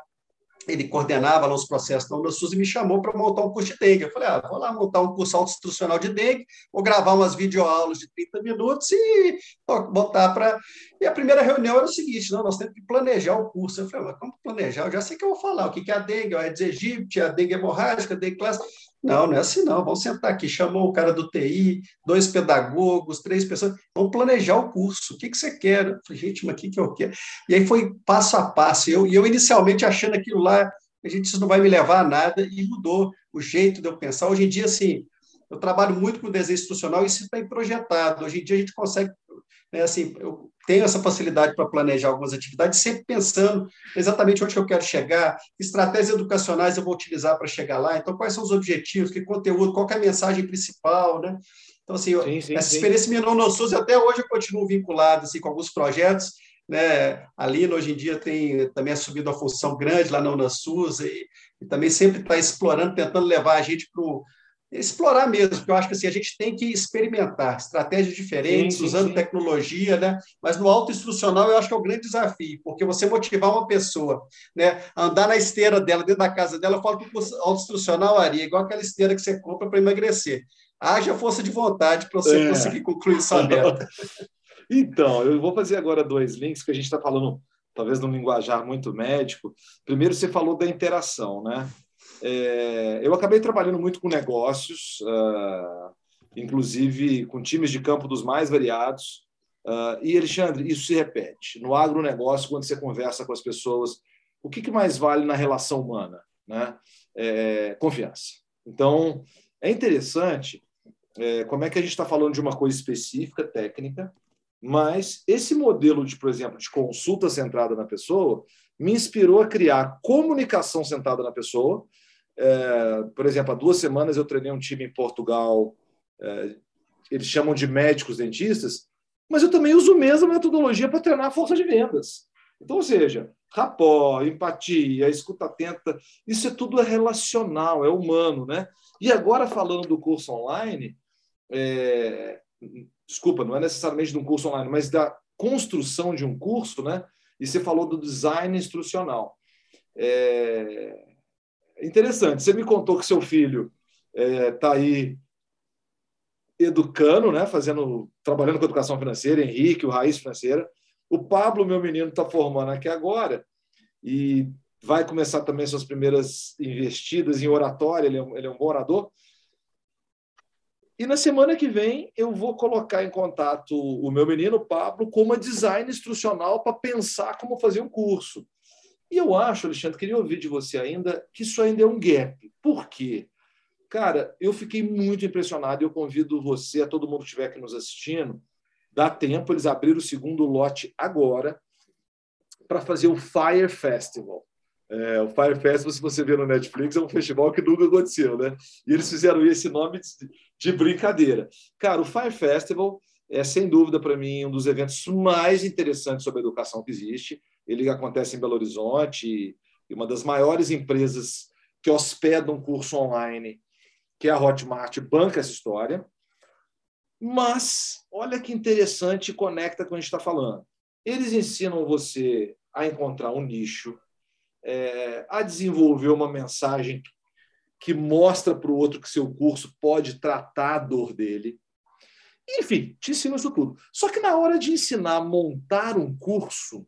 ele coordenava lá os processos da Unasus e me chamou para montar um curso de dengue. Eu falei, ah, vou lá montar um curso auto-instrucional de dengue, vou gravar umas videoaulas de 30 minutos e botar para... E a primeira reunião era o seguinte, não, nós temos que planejar o curso. Eu falei, mas como planejar? Eu já sei que eu vou falar, o que é a dengue, a Aedes aegypti, a dengue hemorrágica, a dengue clássica. Não, não é assim não, vamos sentar aqui. Chamou o cara do TI, dois pedagogos, três pessoas, vamos planejar o curso. O que, que você quer? Eu falei, gente, mas o que, que eu quero? E aí foi passo a passo. E eu, eu inicialmente achando aquilo lá, a gente, isso não vai me levar a nada, e mudou o jeito de eu pensar. Hoje em dia, assim, eu trabalho muito com desenho institucional e isso está projetado. Hoje em dia a gente consegue, né, assim, eu tenho essa facilidade para planejar algumas atividades, sempre pensando exatamente onde eu quero chegar, estratégias educacionais eu vou utilizar para chegar lá, então quais são os objetivos, que conteúdo, qual é a mensagem principal, né? Então, assim, sim, sim, essa sim. experiência minha no NoSUS, até hoje eu continuo vinculado assim, com alguns projetos, né? A Lina, hoje em dia, tem também assumido uma função grande lá na UNASUS e, e também sempre está explorando, tentando levar a gente para o explorar mesmo, porque eu acho que assim, a gente tem que experimentar estratégias diferentes, sim, sim, usando sim. tecnologia, né? mas no auto-instrucional eu acho que é o grande desafio, porque você motivar uma pessoa né, a andar na esteira dela, dentro da casa dela, eu falo que o auto-instrucional, Ari, é igual aquela esteira que você compra para emagrecer. Haja força de vontade para você é. conseguir concluir sua meta. então, eu vou fazer agora dois links que a gente está falando, talvez num linguajar muito médico. Primeiro, você falou da interação, né? É, eu acabei trabalhando muito com negócios, uh, inclusive com times de campo dos mais variados. Uh, e, Alexandre, isso se repete. No agronegócio, quando você conversa com as pessoas, o que, que mais vale na relação humana? Né? É, confiança. Então, é interessante é, como é que a gente está falando de uma coisa específica, técnica, mas esse modelo de, por exemplo, de consulta centrada na pessoa me inspirou a criar comunicação centrada na pessoa é, por exemplo, há duas semanas eu treinei um time em Portugal, é, eles chamam de médicos dentistas, mas eu também uso a mesma metodologia para treinar a força de vendas. Então, ou seja, rapó, empatia, escuta atenta, isso é tudo é relacional, é humano, né? E agora, falando do curso online, é, desculpa, não é necessariamente de um curso online, mas da construção de um curso, né? E você falou do design instrucional. É, interessante. Você me contou que seu filho está é, tá aí educando, né, fazendo, trabalhando com educação financeira, Henrique, o Raiz Financeira. O Pablo, meu menino, está formando aqui agora e vai começar também suas primeiras investidas em oratória, ele é um, ele é um bom orador. E na semana que vem eu vou colocar em contato o meu menino Pablo com uma design instrucional para pensar como fazer um curso. E eu acho, Alexandre, queria ouvir de você ainda que isso ainda é um gap. Por quê? Cara, eu fiquei muito impressionado eu convido você, a todo mundo que estiver aqui nos assistindo, dá tempo, eles abriram o segundo lote agora para fazer o Fire Festival. É, o Fire Festival, se você ver no Netflix, é um festival que nunca aconteceu, né? E eles fizeram esse nome de brincadeira. Cara, o Fire Festival é, sem dúvida, para mim, um dos eventos mais interessantes sobre educação que existe. Ele acontece em Belo Horizonte e uma das maiores empresas que hospedam curso online, que é a Hotmart, banca essa história. Mas, olha que interessante conecta com o que a gente está falando. Eles ensinam você a encontrar um nicho, é, a desenvolver uma mensagem que mostra para o outro que seu curso pode tratar a dor dele. Enfim, te ensino isso tudo. Só que na hora de ensinar a montar um curso,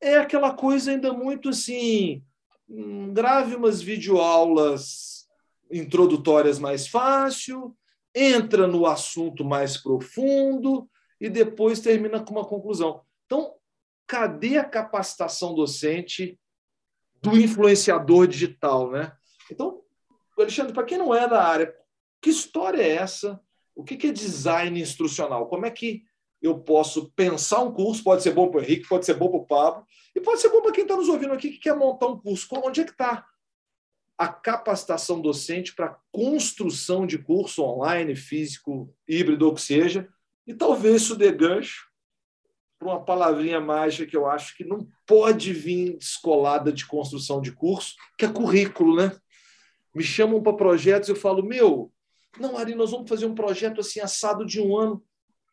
é aquela coisa ainda muito assim, hum, grave umas videoaulas introdutórias mais fácil, entra no assunto mais profundo e depois termina com uma conclusão. Então, cadê a capacitação docente do influenciador digital, né? Então, Alexandre, para quem não é da área, que história é essa? O que é design instrucional? Como é que eu posso pensar um curso? Pode ser bom para o Henrique, pode ser bom para o Pablo, e pode ser bom para quem está nos ouvindo aqui que quer montar um curso. Onde é que está a capacitação docente para construção de curso online, físico, híbrido, ou que seja? E talvez isso dê gancho para uma palavrinha mágica que eu acho que não pode vir descolada de construção de curso, que é currículo, né? Me chamam para projetos, eu falo, meu, não, Ari, nós vamos fazer um projeto assim assado de um ano.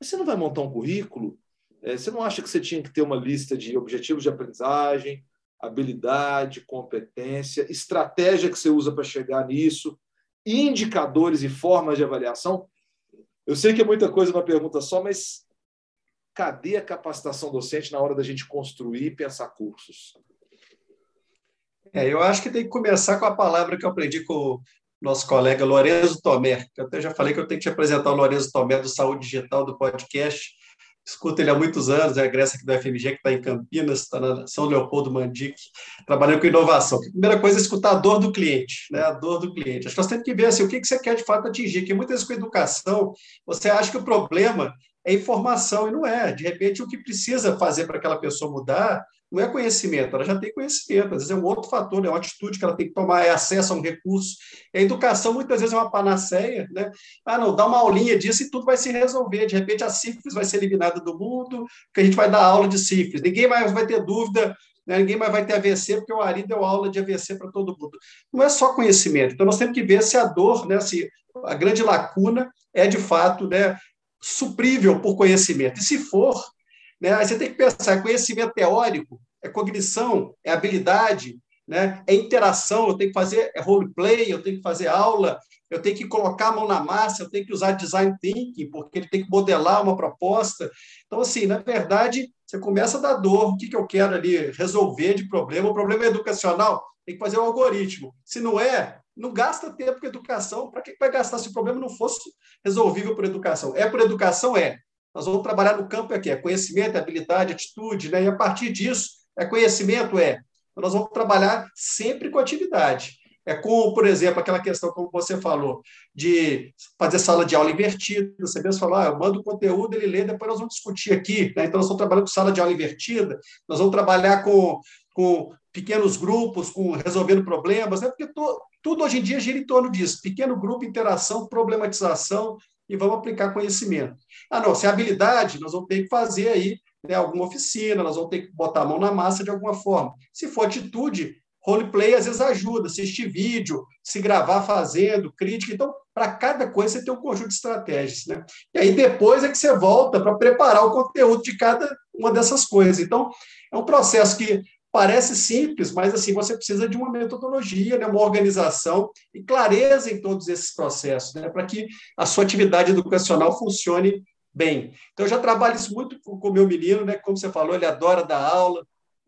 Você não vai montar um currículo? É, você não acha que você tinha que ter uma lista de objetivos de aprendizagem, habilidade, competência, estratégia que você usa para chegar nisso, indicadores e formas de avaliação? Eu sei que é muita coisa uma pergunta só, mas cadê a capacitação docente na hora da gente construir e pensar cursos? É, eu acho que tem que começar com a palavra que eu aprendi com nosso colega Lorenzo Tomé, que eu até já falei que eu tenho que te apresentar o Lorenzo Tomé do Saúde Digital do podcast. Escuto ele há muitos anos, é a Grécia aqui do FMG, que está em Campinas, está na São Leopoldo Mandique, trabalhando com inovação. A primeira coisa é escutar a dor do cliente, né? a dor do cliente. Acho que nós temos que ver assim, o que você quer de fato atingir, porque muitas vezes com educação, você acha que o problema é informação, e não é. De repente, o que precisa fazer para aquela pessoa mudar não é conhecimento, ela já tem conhecimento, às vezes é um outro fator, é uma atitude que ela tem que tomar, é acesso a um recurso. E a educação, muitas vezes, é uma panaceia, né? Ah, não, dá uma aulinha disso e tudo vai se resolver. De repente, a sífilis vai ser eliminada do mundo, porque a gente vai dar aula de sífilis. Ninguém mais vai ter dúvida né? ninguém mais vai ter AVC, porque o Ari deu aula de AVC para todo mundo. Não é só conhecimento. Então, nós temos que ver se a dor, né, se a grande lacuna é, de fato, né, suprível por conhecimento. E se for, né, aí você tem que pensar, conhecimento teórico, é cognição, é habilidade, né, é interação, eu tenho que fazer é roleplay, eu tenho que fazer aula, eu tenho que colocar a mão na massa, eu tenho que usar design thinking, porque ele tem que modelar uma proposta. Então, assim, na verdade, você começa da dor, o que, que eu quero ali resolver de problema. O problema é educacional, tem que fazer um algoritmo. Se não é, não gasta tempo com educação. Para que vai gastar se o problema não fosse resolvível por educação? É por educação? É. Nós vamos trabalhar no campo aqui, é conhecimento, é habilidade, atitude, né? e a partir disso, é conhecimento? É. Então, nós vamos trabalhar sempre com atividade. É como, por exemplo, aquela questão, como você falou, de fazer sala de aula invertida. Você mesmo falou, ah, eu mando o conteúdo, ele lê, depois nós vamos discutir aqui. Né? Então, nós estamos trabalhando com sala de aula invertida, nós vamos trabalhar com, com pequenos grupos, com resolvendo problemas, né? porque to, tudo hoje em dia gira em torno disso: pequeno grupo, interação, problematização e vamos aplicar conhecimento. Ah, não, se é habilidade, nós vamos ter que fazer aí né, alguma oficina, nós vamos ter que botar a mão na massa de alguma forma. Se for atitude, roleplay às vezes ajuda, assistir vídeo, se gravar fazendo, crítica. Então, para cada coisa você tem um conjunto de estratégias. Né? E aí depois é que você volta para preparar o conteúdo de cada uma dessas coisas. Então, é um processo que Parece simples, mas assim você precisa de uma metodologia, né, uma organização e clareza em todos esses processos, né, para que a sua atividade educacional funcione bem. Então, eu já trabalho isso muito com o meu menino, né, como você falou, ele adora dar aula,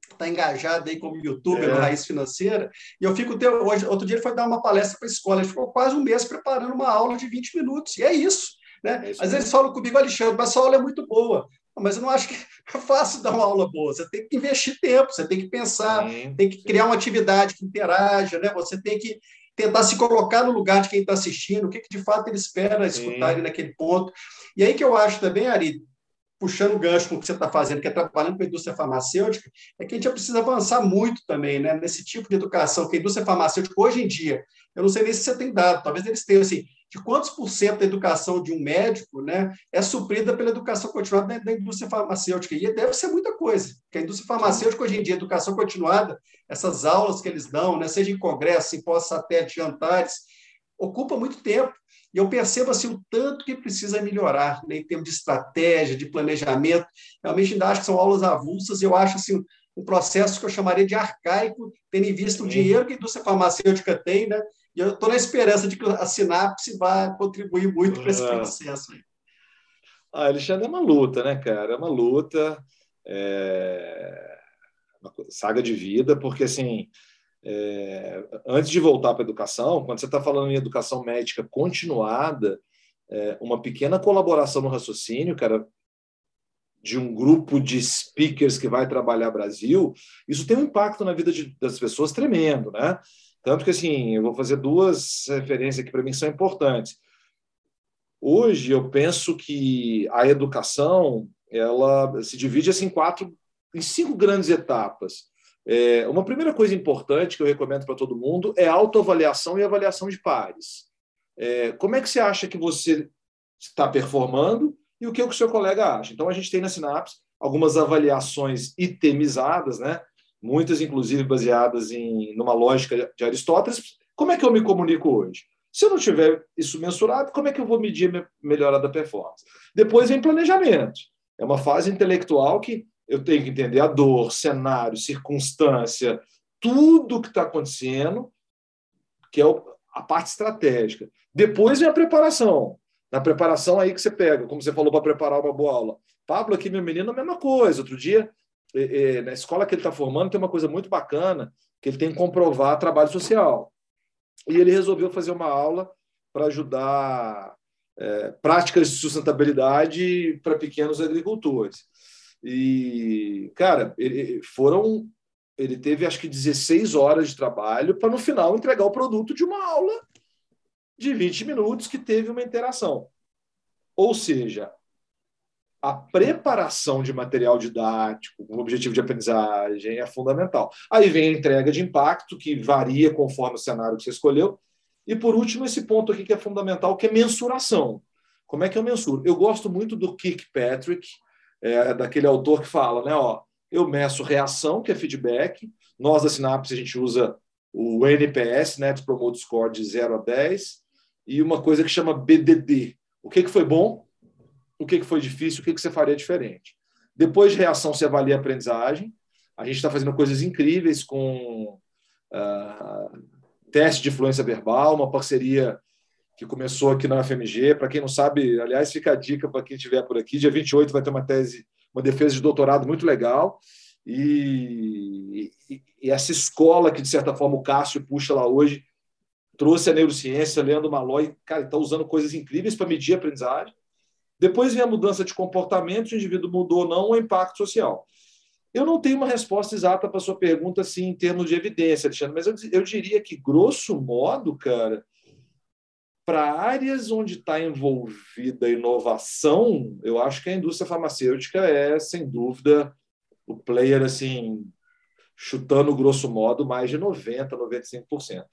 está engajado aí como youtuber é. no Raiz Financeira, e eu fico, hoje, outro dia ele foi dar uma palestra para a escola, ele ficou quase um mês preparando uma aula de 20 minutos, e é isso. Né? É Às vezes falam comigo, Alexandre, mas essa aula é muito boa. Mas eu não acho que é fácil dar uma aula boa. Você tem que investir tempo, você tem que pensar, sim, tem que criar uma atividade que interaja, né? Você tem que tentar se colocar no lugar de quem está assistindo, o que, que, de fato ele espera escutar ali naquele ponto. E aí que eu acho também, Ari, puxando o gancho com o que você está fazendo, que é trabalhando com a indústria farmacêutica, é que a gente precisa avançar muito também né, nesse tipo de educação, que a indústria farmacêutica, hoje em dia, eu não sei nem se você tem dado, talvez eles tenham, assim, de quantos por cento da educação de um médico né, é suprida pela educação continuada da, indústria farmacêutica. E deve ser muita coisa, porque a indústria farmacêutica, hoje em dia, educação continuada, essas aulas que eles dão, né, seja em congresso, simpósios satélite, jantares, ocupa muito tempo. E eu percebo assim, o tanto que precisa melhorar né, em termos de estratégia, de planejamento. Realmente ainda acho que são aulas avulsas, e eu acho assim, um processo que eu chamaria de arcaico, tendo em vista o dinheiro que a indústria farmacêutica tem, né? E eu estou na esperança de que a Sinapse vá contribuir muito para esse é. processo. Aí. Ah, Alexandre, é uma luta, né, cara? É uma luta, é uma saga de vida, porque assim é, antes de voltar para a educação, quando você está falando em educação médica continuada, é, uma pequena colaboração no raciocínio, cara, de um grupo de speakers que vai trabalhar Brasil, isso tem um impacto na vida de, das pessoas tremendo, né? Tanto que, assim, eu vou fazer duas referências que para mim são importantes. Hoje, eu penso que a educação ela se divide assim, em quatro, em cinco grandes etapas. É, uma primeira coisa importante que eu recomendo para todo mundo é autoavaliação e avaliação de pares. É, como é que você acha que você está performando e o que o seu colega acha? Então, a gente tem na Sinapse algumas avaliações itemizadas, né? muitas, inclusive, baseadas em numa lógica de Aristóteles. Como é que eu me comunico hoje? Se eu não tiver isso mensurado, como é que eu vou medir a melhora da performance? Depois vem planejamento. É uma fase intelectual que eu tenho que entender a dor, cenário, circunstância, tudo que está acontecendo, que é a parte estratégica. Depois vem a preparação. Na preparação aí que você pega, como você falou para preparar uma boa aula. Pablo aqui, meu menino, a mesma coisa. Outro dia, na escola que ele está formando, tem uma coisa muito bacana, que ele tem que comprovar trabalho social. E ele resolveu fazer uma aula para ajudar é, práticas de sustentabilidade para pequenos agricultores. E, cara, ele, foram. Ele teve acho que 16 horas de trabalho para no final entregar o produto de uma aula de 20 minutos que teve uma interação. Ou seja, a preparação de material didático, o objetivo de aprendizagem, é fundamental. Aí vem a entrega de impacto, que varia conforme o cenário que você escolheu. E, por último, esse ponto aqui que é fundamental, que é mensuração. Como é que eu mensuro? Eu gosto muito do Kirkpatrick, é, daquele autor que fala, né? Ó, eu meço reação, que é feedback. Nós da Sinapse a gente usa o NPS, Net Promote Score de 0 a 10, e uma coisa que chama BDD. O que, que foi bom? O que, que foi difícil? O que, que você faria diferente? Depois de reação, você avalia a aprendizagem. A gente está fazendo coisas incríveis com uh, teste de fluência verbal, uma parceria que começou aqui na UFMG. Para quem não sabe, aliás, fica a dica para quem estiver por aqui. Dia 28 vai ter uma tese, uma defesa de doutorado muito legal. E, e, e essa escola que, de certa forma, o Cássio puxa lá hoje, trouxe a neurociência, Leandro Malloy, cara, está usando coisas incríveis para medir a aprendizagem. Depois vem a mudança de comportamento, se o indivíduo mudou ou não, o impacto social. Eu não tenho uma resposta exata para sua pergunta, assim, em termos de evidência, Alexandre, mas eu, eu diria que, grosso modo, cara, para áreas onde está envolvida inovação, eu acho que a indústria farmacêutica é, sem dúvida, o player, assim, chutando grosso modo, mais de 90%, 95%.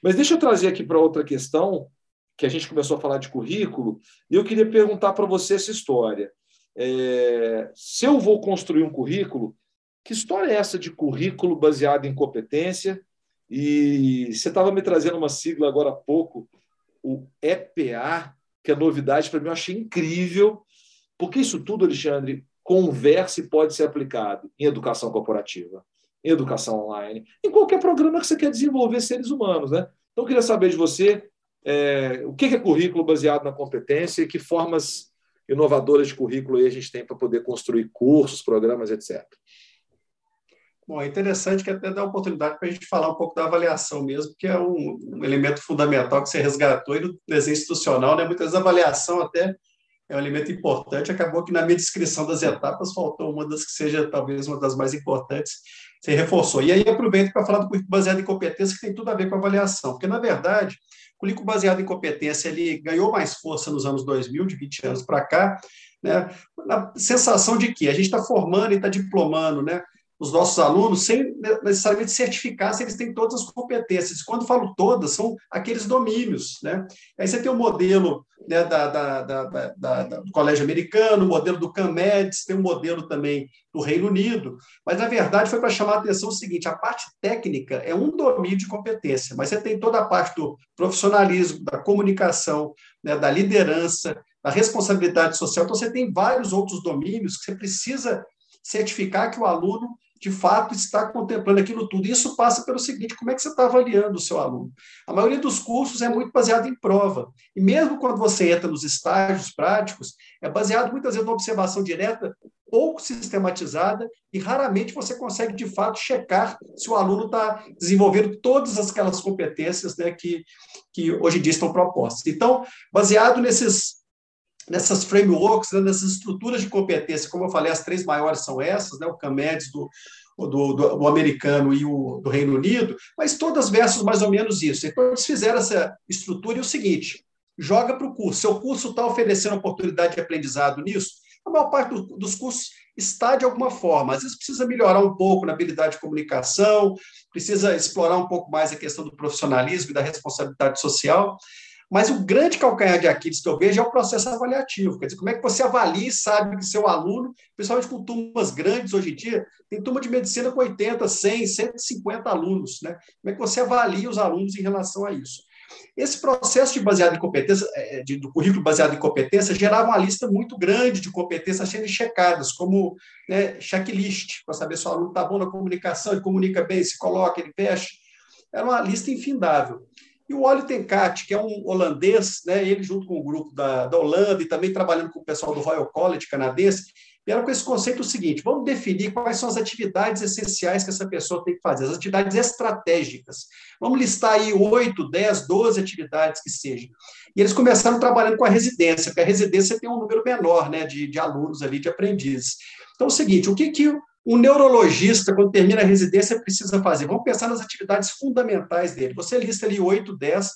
Mas deixa eu trazer aqui para outra questão, que a gente começou a falar de currículo, e eu queria perguntar para você essa história. É, se eu vou construir um currículo, que história é essa de currículo baseado em competência? E você estava me trazendo uma sigla agora há pouco, o EPA, que é novidade para mim, eu achei incrível, porque isso tudo, Alexandre, conversa e pode ser aplicado em educação corporativa, em educação online, em qualquer programa que você quer desenvolver seres humanos. Né? Então, eu queria saber de você é, o que é currículo baseado na competência e que formas inovadoras de currículo a gente tem para poder construir cursos, programas, etc. Bom, é interessante que até dá oportunidade para a gente falar um pouco da avaliação mesmo, que é um, um, elemento fundamental que você resgatou e no desenho institucional, né? Muitas vezes a avaliação até é um elemento importante. Acabou que na minha descrição das etapas faltou uma das que seja talvez uma das mais importantes. Você reforçou. E aí aproveito para falar do currículo baseado em competência, que tem tudo a ver com a avaliação, porque na verdade o currículo baseado em competência ele ganhou mais força nos anos 2000, de 20 anos para cá, né? na sensação de que a gente está formando e está diplomando né, os nossos alunos sem necessariamente certificar se eles têm todas as competências. Quando falo todas, são aqueles domínios. Né? Aí você tem o modelo né, da, da, da, do colégio americano, o modelo do CAMEDS, tem o um modelo também do Reino Unido, mas, na verdade, foi para chamar a atenção o seguinte, a parte técnica é um domínio de competência, mas você tem toda a parte do profissionalismo, da comunicação, né, da liderança, da responsabilidade social, então você tem vários outros domínios que você precisa certificar que o aluno de fato está contemplando aquilo tudo. Isso passa pelo seguinte: como é que você está avaliando o seu aluno? A maioria dos cursos é muito baseado em prova. E mesmo quando você entra nos estágios práticos, é baseado muitas vezes na observação direta, pouco sistematizada, e raramente você consegue, de fato, checar se o aluno está desenvolvendo todas aquelas competências né, que, que hoje em dia estão propostas. Então, baseado nesses nessas frameworks, né, nessas estruturas de competência, como eu falei, as três maiores são essas, né, o CAMEDS do, do, do, do, americano e o do Reino Unido, mas todas versam mais ou menos isso. Então, eles fizeram essa estrutura e o seguinte, joga para o curso. Seu curso está oferecendo oportunidade de aprendizado nisso? A maior parte do, dos cursos está de alguma forma. Às vezes precisa melhorar um pouco na habilidade de comunicação, precisa explorar um pouco mais a questão do profissionalismo e da responsabilidade social, mas o grande calcanhar de Aquiles que eu vejo é o processo avaliativo. Quer dizer, como é que você avalia e sabe que seu aluno, principalmente com turmas grandes hoje em dia, tem turma de medicina com 80, 100, 150 alunos. Né? Como é que você avalia os alunos em relação a isso? Esse processo de baseado em competência, é, de, do currículo baseado em competência, gerava uma lista muito grande de competências sendo checadas, como né, checklist, para saber se o aluno está bom na comunicação, ele comunica bem, se coloca, ele veste. Era uma lista infindável. E o Olio Tenkat, que é um holandês, né, ele junto com o grupo da, da Holanda e também trabalhando com o pessoal do Royal College canadense, vieram com esse conceito o seguinte: vamos definir quais são as atividades essenciais que essa pessoa tem que fazer, as atividades estratégicas. Vamos listar aí oito, dez, doze atividades que sejam. E eles começaram trabalhando com a residência, porque a residência tem um número menor né, de, de alunos ali, de aprendizes. Então, é o seguinte: o que, que um neurologista, quando termina a residência, precisa fazer. Vamos pensar nas atividades fundamentais dele. Você lista ali 8, 10,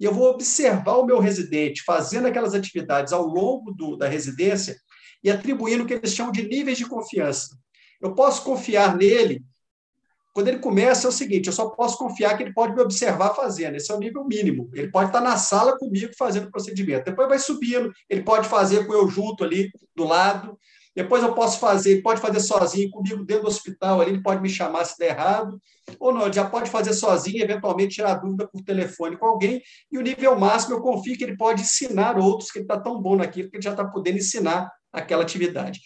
e eu vou observar o meu residente fazendo aquelas atividades ao longo do, da residência e atribuindo o que eles chamam de níveis de confiança. Eu posso confiar nele. Quando ele começa, é o seguinte: eu só posso confiar que ele pode me observar fazendo. Esse é o nível mínimo. Ele pode estar na sala comigo fazendo o procedimento. Depois vai subindo, ele pode fazer com eu junto ali do lado. Depois eu posso fazer, ele pode fazer sozinho comigo dentro do hospital, ali, ele pode me chamar se der errado, ou não, ele já pode fazer sozinho, eventualmente tirar dúvida por telefone com alguém, e o nível máximo eu confio que ele pode ensinar outros, que ele está tão bom naquilo que ele já está podendo ensinar aquela atividade.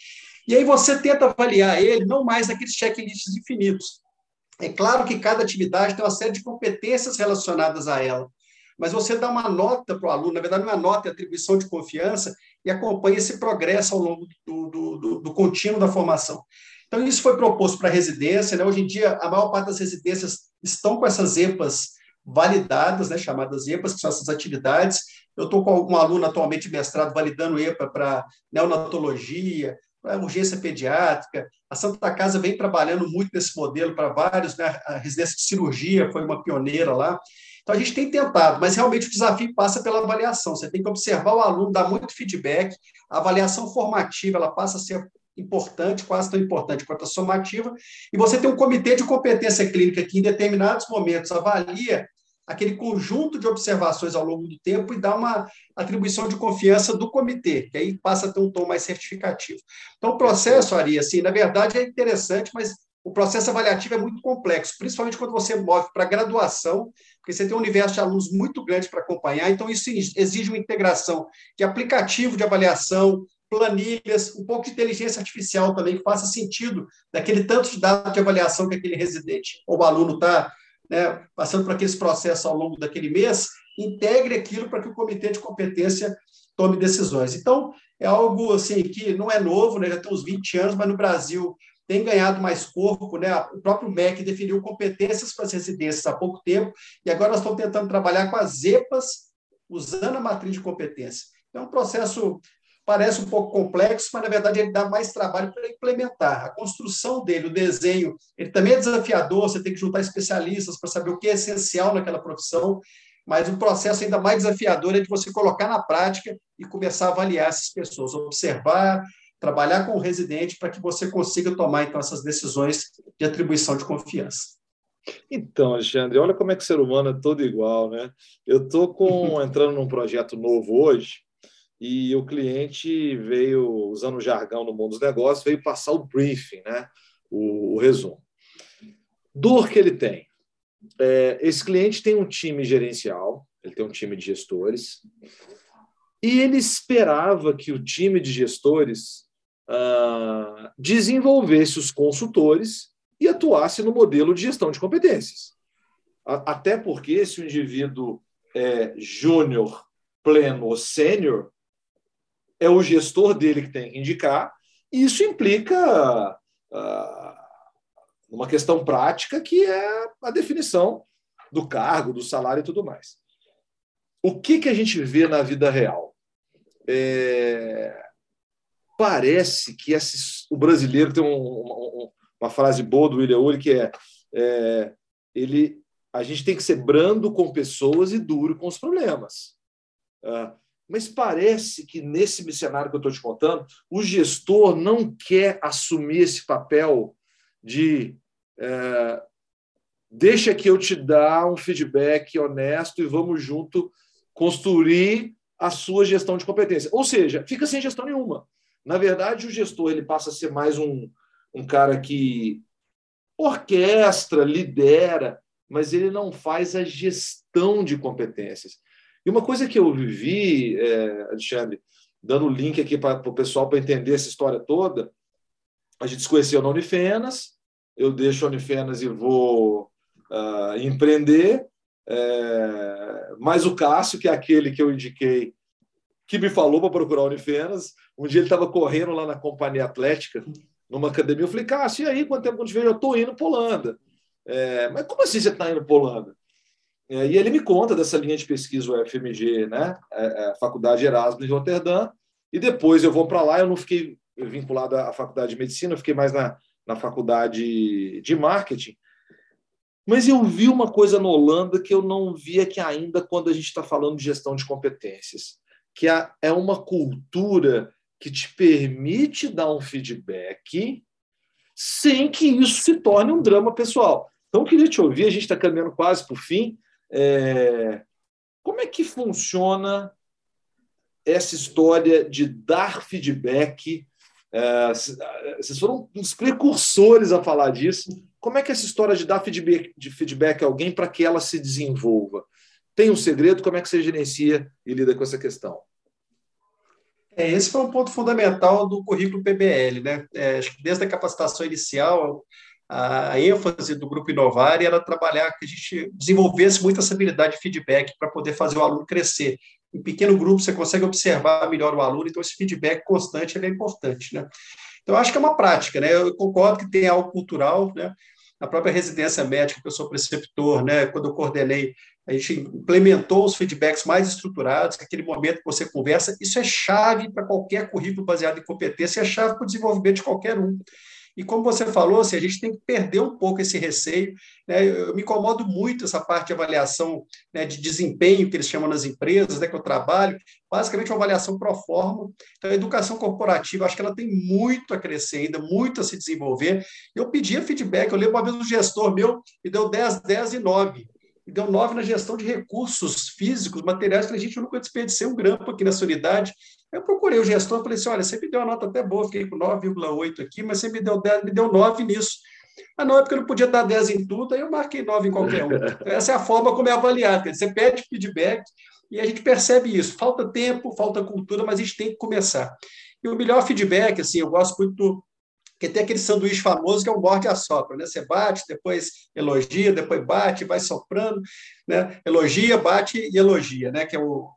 E aí você tenta avaliar ele não mais naqueles checklists infinitos. É claro que cada atividade tem uma série de competências relacionadas a ela, mas você dá uma nota para o aluno, na verdade, uma nota de atribuição de confiança, e acompanha esse progresso ao longo do, do, do, do contínuo da formação. Então, isso foi proposto para a residência. Né? Hoje em dia, a maior parte das residências estão com essas EPAs validadas, né, chamadas EPAs, que são essas atividades. Eu estou com um aluno atualmente mestrado validando EPA para neonatologia, para urgência pediátrica. A Santa Casa vem trabalhando muito nesse modelo para vários, né? a residência de cirurgia foi uma pioneira lá. Então, a gente tem tentado, mas realmente o desafio passa pela avaliação. Você tem que observar o aluno, dar muito feedback. A avaliação formativa ela passa a ser importante, quase tão importante quanto a somativa. E você tem um comitê de competência clínica que, em determinados momentos, avalia aquele conjunto de observações ao longo do tempo e dá uma atribuição de confiança do comitê, que aí passa a ter um tom mais certificativo. Então, o processo, Ari, assim, na verdade é interessante, mas o processo avaliativo é muito complexo, principalmente quando você move para graduação, porque você tem um universo de alunos muito grande para acompanhar, então isso exige uma integração de aplicativo de avaliação, planilhas, um pouco de inteligência artificial também, que faça sentido daquele tanto de dados de avaliação que aquele residente ou aluno está né, passando por aqueles processos ao longo daquele mês, integre aquilo para que o comitê de competência tome decisões. Então, é algo assim que não é novo, né, já tem uns 20 anos, mas no Brasil tem ganhado mais corpo, né? O próprio MEC definiu competências para as residências há pouco tempo, e agora nós estamos tentando trabalhar com as EPAs, usando a matriz de competência. É um processo, parece um pouco complexo, mas na verdade ele dá mais trabalho para implementar. A construção dele, o desenho, ele também é desafiador, você tem que juntar especialistas para saber o que é essencial naquela profissão. mas o processo ainda mais desafiador é de você colocar na prática e começar a avaliar essas pessoas, observar, trabalhar com o residente para que você consiga tomar então essas decisões de atribuição de confiança. Então, Alexandre, olha como é que o ser humano é todo igual, né? Eu estou entrando num projeto novo hoje e o cliente veio, usando o jargão no mundo dos negócios, veio passar o briefing, né? o, o resumo. Dor que ele tem. É, esse cliente tem um time gerencial, ele tem um time de gestores, e ele esperava que o time de gestores ah, desenvolvesse os consultores e atuasse no modelo de gestão de competências. A, até porque, se o indivíduo é júnior, pleno ou sênior, é o gestor dele que tem que indicar, e isso implica ah, uma questão prática que é a definição do cargo, do salário e tudo mais. O que, que a gente vê na vida real? É... Parece que esse... o brasileiro tem um, um, uma frase boa do William Ury que é, é, ele, a gente tem que ser brando com pessoas e duro com os problemas. Ah, mas parece que nesse cenário que eu estou te contando, o gestor não quer assumir esse papel de é, deixa que eu te dar um feedback honesto e vamos junto construir a sua gestão de competência. Ou seja, fica sem gestão nenhuma. Na verdade, o gestor ele passa a ser mais um, um cara que orquestra, lidera, mas ele não faz a gestão de competências. E uma coisa que eu vivi, é, Alexandre, dando o link aqui para o pessoal para entender essa história toda, a gente se conheceu na Unifenas, eu deixo a Unifenas e vou uh, empreender, é, mas o Cássio, que é aquele que eu indiquei, que me falou para procurar a Unifenas, um dia ele estava correndo lá na Companhia Atlética, numa academia, eu falei, Cássio, e aí, quanto tempo que eu te vejo? Eu estou indo para Holanda. É, mas como assim você está indo para Holanda? É, e ele me conta dessa linha de pesquisa, o FMG, né? É, é, Faculdade Erasmus de Roterdã, e depois eu vou para lá, eu não fiquei vinculado à faculdade de medicina, eu fiquei mais na, na faculdade de marketing. Mas eu vi uma coisa na Holanda que eu não vi aqui ainda quando a gente está falando de gestão de competências, que é uma cultura que te permite dar um feedback sem que isso se torne um drama pessoal. Então, eu queria te ouvir, a gente está caminhando quase para o fim, é, como é que funciona essa história de dar feedback? É, vocês foram uns precursores a falar disso. Como é que é essa história de dar feedback, de feedback a alguém para que ela se desenvolva? Tem um segredo? Como é que você gerencia e lida com essa questão? É, esse foi um ponto fundamental do currículo PBL, né? É, acho que desde a capacitação inicial, a ênfase do Grupo Inovar era trabalhar que a gente desenvolvesse muito essa habilidade de feedback para poder fazer o aluno crescer. Em pequeno grupo, você consegue observar melhor o aluno, então esse feedback constante é importante. Né? Então, acho que é uma prática. Né? Eu concordo que tem algo cultural, né? a própria residência médica, que eu sou preceptor, né? quando eu coordenei, a gente implementou os feedbacks mais estruturados, aquele momento que você conversa, isso é chave para qualquer currículo baseado em competência, é chave para o desenvolvimento de qualquer um. E como você falou, assim, a gente tem que perder um pouco esse receio. Né? Eu me incomodo muito essa parte de avaliação né, de desempenho que eles chamam nas empresas, né, que eu trabalho, basicamente uma avaliação pro forma. Então, a educação corporativa, acho que ela tem muito a crescer ainda, muito a se desenvolver. Eu pedia feedback, eu lembro uma vez um gestor meu me deu 10, 10 e 9 e deu 9 na gestão de recursos físicos, materiais. Falei, gente, eu nunca desperdicei um grampo aqui nessa unidade. Eu procurei o gestor, falei assim, olha, você me deu uma nota até boa, fiquei com 9,8 aqui, mas você me deu 10, me deu 9 nisso. Ah, não, é porque eu não podia dar 10 em tudo, aí eu marquei 9 em qualquer um. Então, essa é a forma como é avaliado. Você pede feedback e a gente percebe isso. Falta tempo, falta cultura, mas a gente tem que começar. E o melhor feedback, assim, eu gosto muito porque tem aquele sanduíche famoso que é um morde e assopra, né? Você bate, depois elogia, depois bate, vai soprando, né? Elogia, bate e elogia, né? Que é o...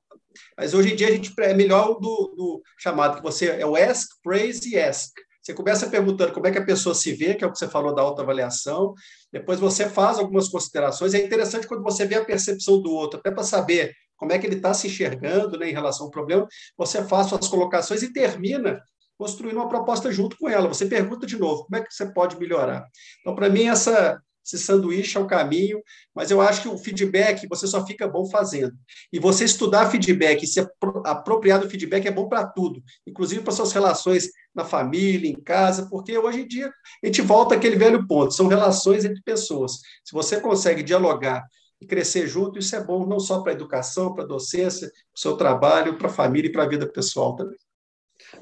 Mas hoje em dia a gente é melhor do, do chamado que você é o ask, praise e ask. Você começa perguntando como é que a pessoa se vê, que é o que você falou da autoavaliação. Depois você faz algumas considerações. É interessante quando você vê a percepção do outro, até para saber como é que ele está se enxergando né, em relação ao problema. Você faz suas colocações e termina construindo uma proposta junto com ela. Você pergunta de novo, como é que você pode melhorar? Então, para mim, essa esse sanduíche é o caminho, mas eu acho que o feedback você só fica bom fazendo. E você estudar feedback, se apropriar do feedback é bom para tudo, inclusive para suas relações na família, em casa, porque hoje em dia a gente volta àquele velho ponto, são relações entre pessoas. Se você consegue dialogar e crescer junto, isso é bom não só para a educação, para a docência, para o seu trabalho, para a família e para a vida pessoal também.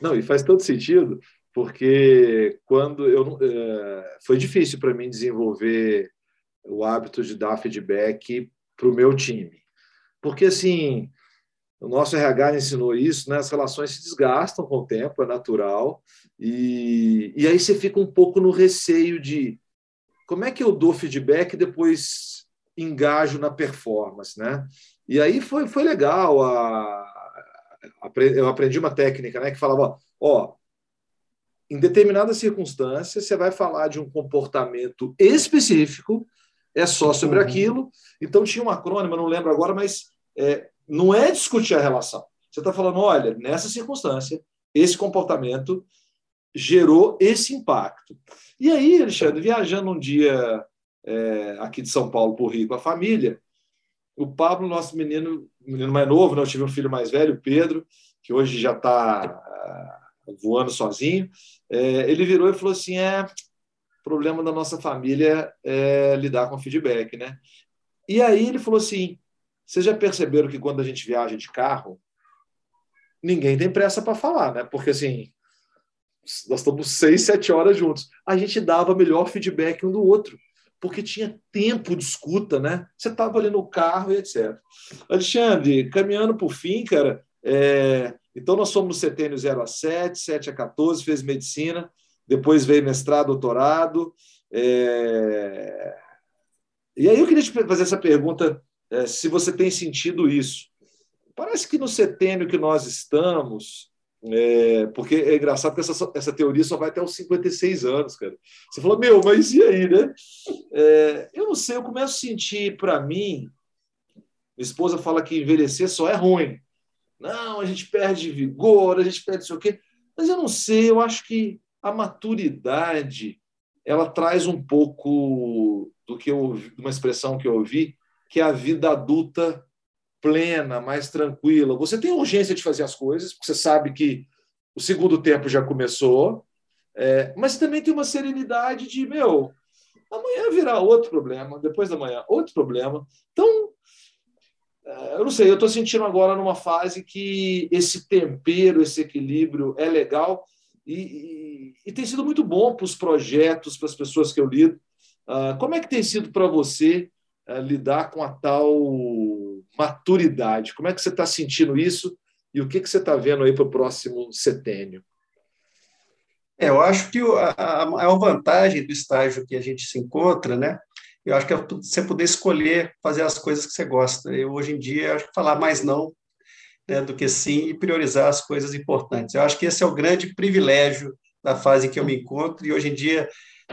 Não, e faz todo sentido, porque quando eu é, foi difícil para mim desenvolver o hábito de dar feedback para o meu time, porque assim o nosso RH ensinou isso, né? As relações se desgastam com o tempo, é natural, e, e aí você fica um pouco no receio de como é que eu dou feedback e depois engajo na performance, né? E aí foi, foi legal, a, eu aprendi uma técnica, né, que falava, ó, em determinadas circunstâncias, você vai falar de um comportamento específico, é só sobre uhum. aquilo. Então, tinha um acrônimo, não lembro agora, mas é, não é discutir a relação. Você está falando, olha, nessa circunstância, esse comportamento gerou esse impacto. E aí, Alexandre, viajando um dia é, aqui de São Paulo para o Rio com a família, o Pablo, nosso menino, menino mais novo, né? eu tive um filho mais velho, o Pedro, que hoje já está voando sozinho, é, ele virou e falou assim: é, problema da nossa família é lidar com feedback, né? E aí ele falou assim: vocês já perceberam que quando a gente viaja de carro, ninguém tem pressa para falar, né? Porque assim, nós estamos seis, sete horas juntos. A gente dava melhor feedback um do outro, porque tinha tempo de escuta, né? Você estava ali no carro e etc. Alexandre, caminhando para o fim, cara, é, então, nós somos no setênio 0 a 7, 7 a 14, fez medicina, depois veio mestrado, doutorado. É... E aí eu queria te fazer essa pergunta, é, se você tem sentido isso. Parece que no setênio que nós estamos, é, porque é engraçado que essa, essa teoria só vai até os 56 anos, cara. Você falou, meu, mas e aí, né? É, eu não sei, eu começo a sentir, para mim, minha esposa fala que envelhecer só é ruim. Não, a gente perde vigor, a gente perde isso o quê. Mas eu não sei, eu acho que a maturidade ela traz um pouco do que eu ouvi, uma expressão que eu ouvi, que é a vida adulta plena, mais tranquila. Você tem urgência de fazer as coisas, porque você sabe que o segundo tempo já começou, é, mas também tem uma serenidade de, meu, amanhã virá outro problema, depois da manhã outro problema. Então, é, eu não sei, eu estou sentindo agora numa fase que esse tempero, esse equilíbrio é legal e, e, e tem sido muito bom para os projetos, para as pessoas que eu lido. Uh, como é que tem sido para você uh, lidar com a tal maturidade? Como é que você está sentindo isso e o que, que você está vendo aí para o próximo setênio? É, eu acho que a, a maior vantagem do estágio que a gente se encontra, né, eu acho que é você poder escolher fazer as coisas que você gosta. Eu, hoje em dia, acho que falar mais não né, do que sim e priorizar as coisas importantes. Eu acho que esse é o grande privilégio da fase que eu me encontro e hoje em dia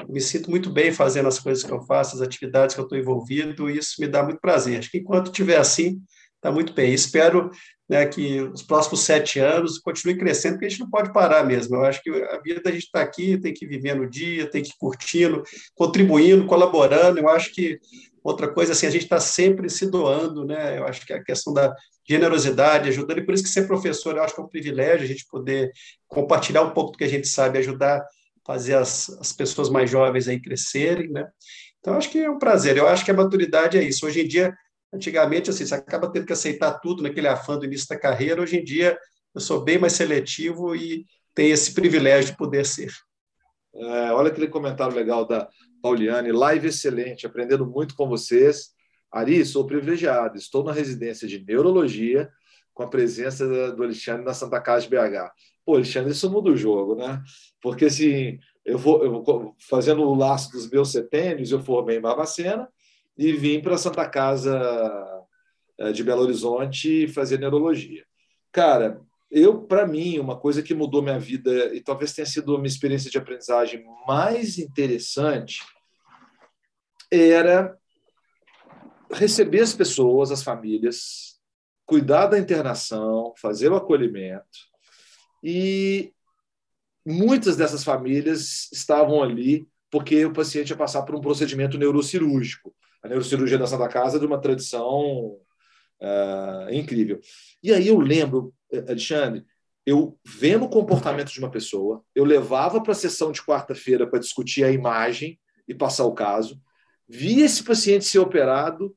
me sinto muito bem fazendo as coisas que eu faço, as atividades que eu estou envolvido, e isso me dá muito prazer. Acho que enquanto estiver assim, está muito bem. Espero né, que os próximos sete anos continue crescendo, porque a gente não pode parar mesmo. Eu acho que a vida a gente está aqui, tem que viver no dia, tem que ir curtindo, contribuindo, colaborando. Eu acho que outra coisa assim, a gente está sempre se doando, né? Eu acho que a questão da generosidade, ajudando, e por isso que ser professor eu acho que é um privilégio a gente poder compartilhar um pouco do que a gente sabe, ajudar fazer as, as pessoas mais jovens aí crescerem, né? Então, acho que é um prazer. Eu acho que a maturidade é isso. Hoje em dia, Antigamente, assim, você acaba tendo que aceitar tudo naquele afã do início da carreira. Hoje em dia, eu sou bem mais seletivo e tenho esse privilégio de poder ser. É, olha aquele comentário legal da Pauliane. Live excelente, aprendendo muito com vocês. Ari, sou privilegiado. Estou na residência de neurologia com a presença do Alexandre na Santa Casa de BH. Pô, Alexandre, isso muda o jogo, né? Porque, assim, eu vou, eu fazendo o laço dos meus setênios, eu formei em Barbacena, e vim para Santa Casa eh, de Belo Horizonte fazer neurologia. Cara, eu, para mim, uma coisa que mudou minha vida e talvez tenha sido uma experiência de aprendizagem mais interessante era receber as pessoas, as famílias, cuidar da internação, fazer o acolhimento. E muitas dessas famílias estavam ali porque o paciente ia passar por um procedimento neurocirúrgico. A neurocirurgia da Santa Casa é de uma tradição uh, incrível. E aí eu lembro, Alexandre, eu vendo o comportamento de uma pessoa, eu levava para a sessão de quarta-feira para discutir a imagem e passar o caso, via esse paciente ser operado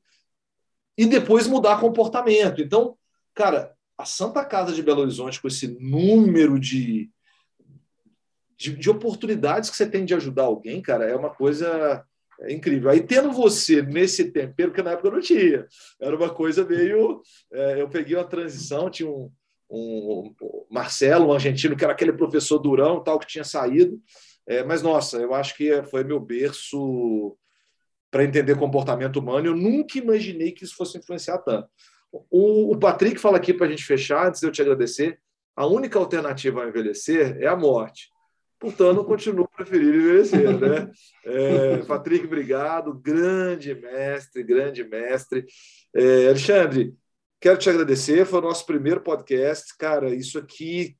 e depois mudar comportamento. Então, cara, a Santa Casa de Belo Horizonte, com esse número de, de, de oportunidades que você tem de ajudar alguém, cara, é uma coisa incrível. Aí, tendo você nesse tempero, que na época eu não tinha, era uma coisa meio. É, eu peguei uma transição, tinha um, um, um Marcelo, um argentino, que era aquele professor durão, tal, que tinha saído. É, mas, nossa, eu acho que foi meu berço para entender comportamento humano. Eu nunca imaginei que isso fosse influenciar tanto. O, o Patrick fala aqui para a gente fechar, antes de eu te agradecer: a única alternativa a envelhecer é a morte. Portanto, continuo preferindo envelhecer. Né? É, Patrick, obrigado. Grande mestre, grande mestre. É, Alexandre, quero te agradecer. Foi o nosso primeiro podcast. Cara, isso aqui,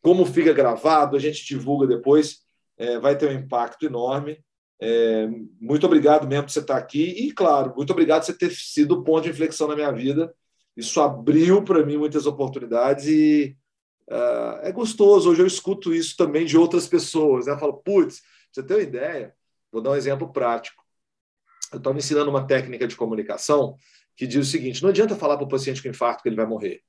como fica gravado, a gente divulga depois, é, vai ter um impacto enorme. É, muito obrigado mesmo por você estar aqui. E, claro, muito obrigado por você ter sido o ponto de inflexão na minha vida. Isso abriu para mim muitas oportunidades e uh, é gostoso. Hoje eu escuto isso também de outras pessoas. Né? Eu falo, putz, você tem uma ideia? Vou dar um exemplo prático. Eu estava ensinando uma técnica de comunicação que diz o seguinte: não adianta falar para o paciente com infarto que ele vai morrer.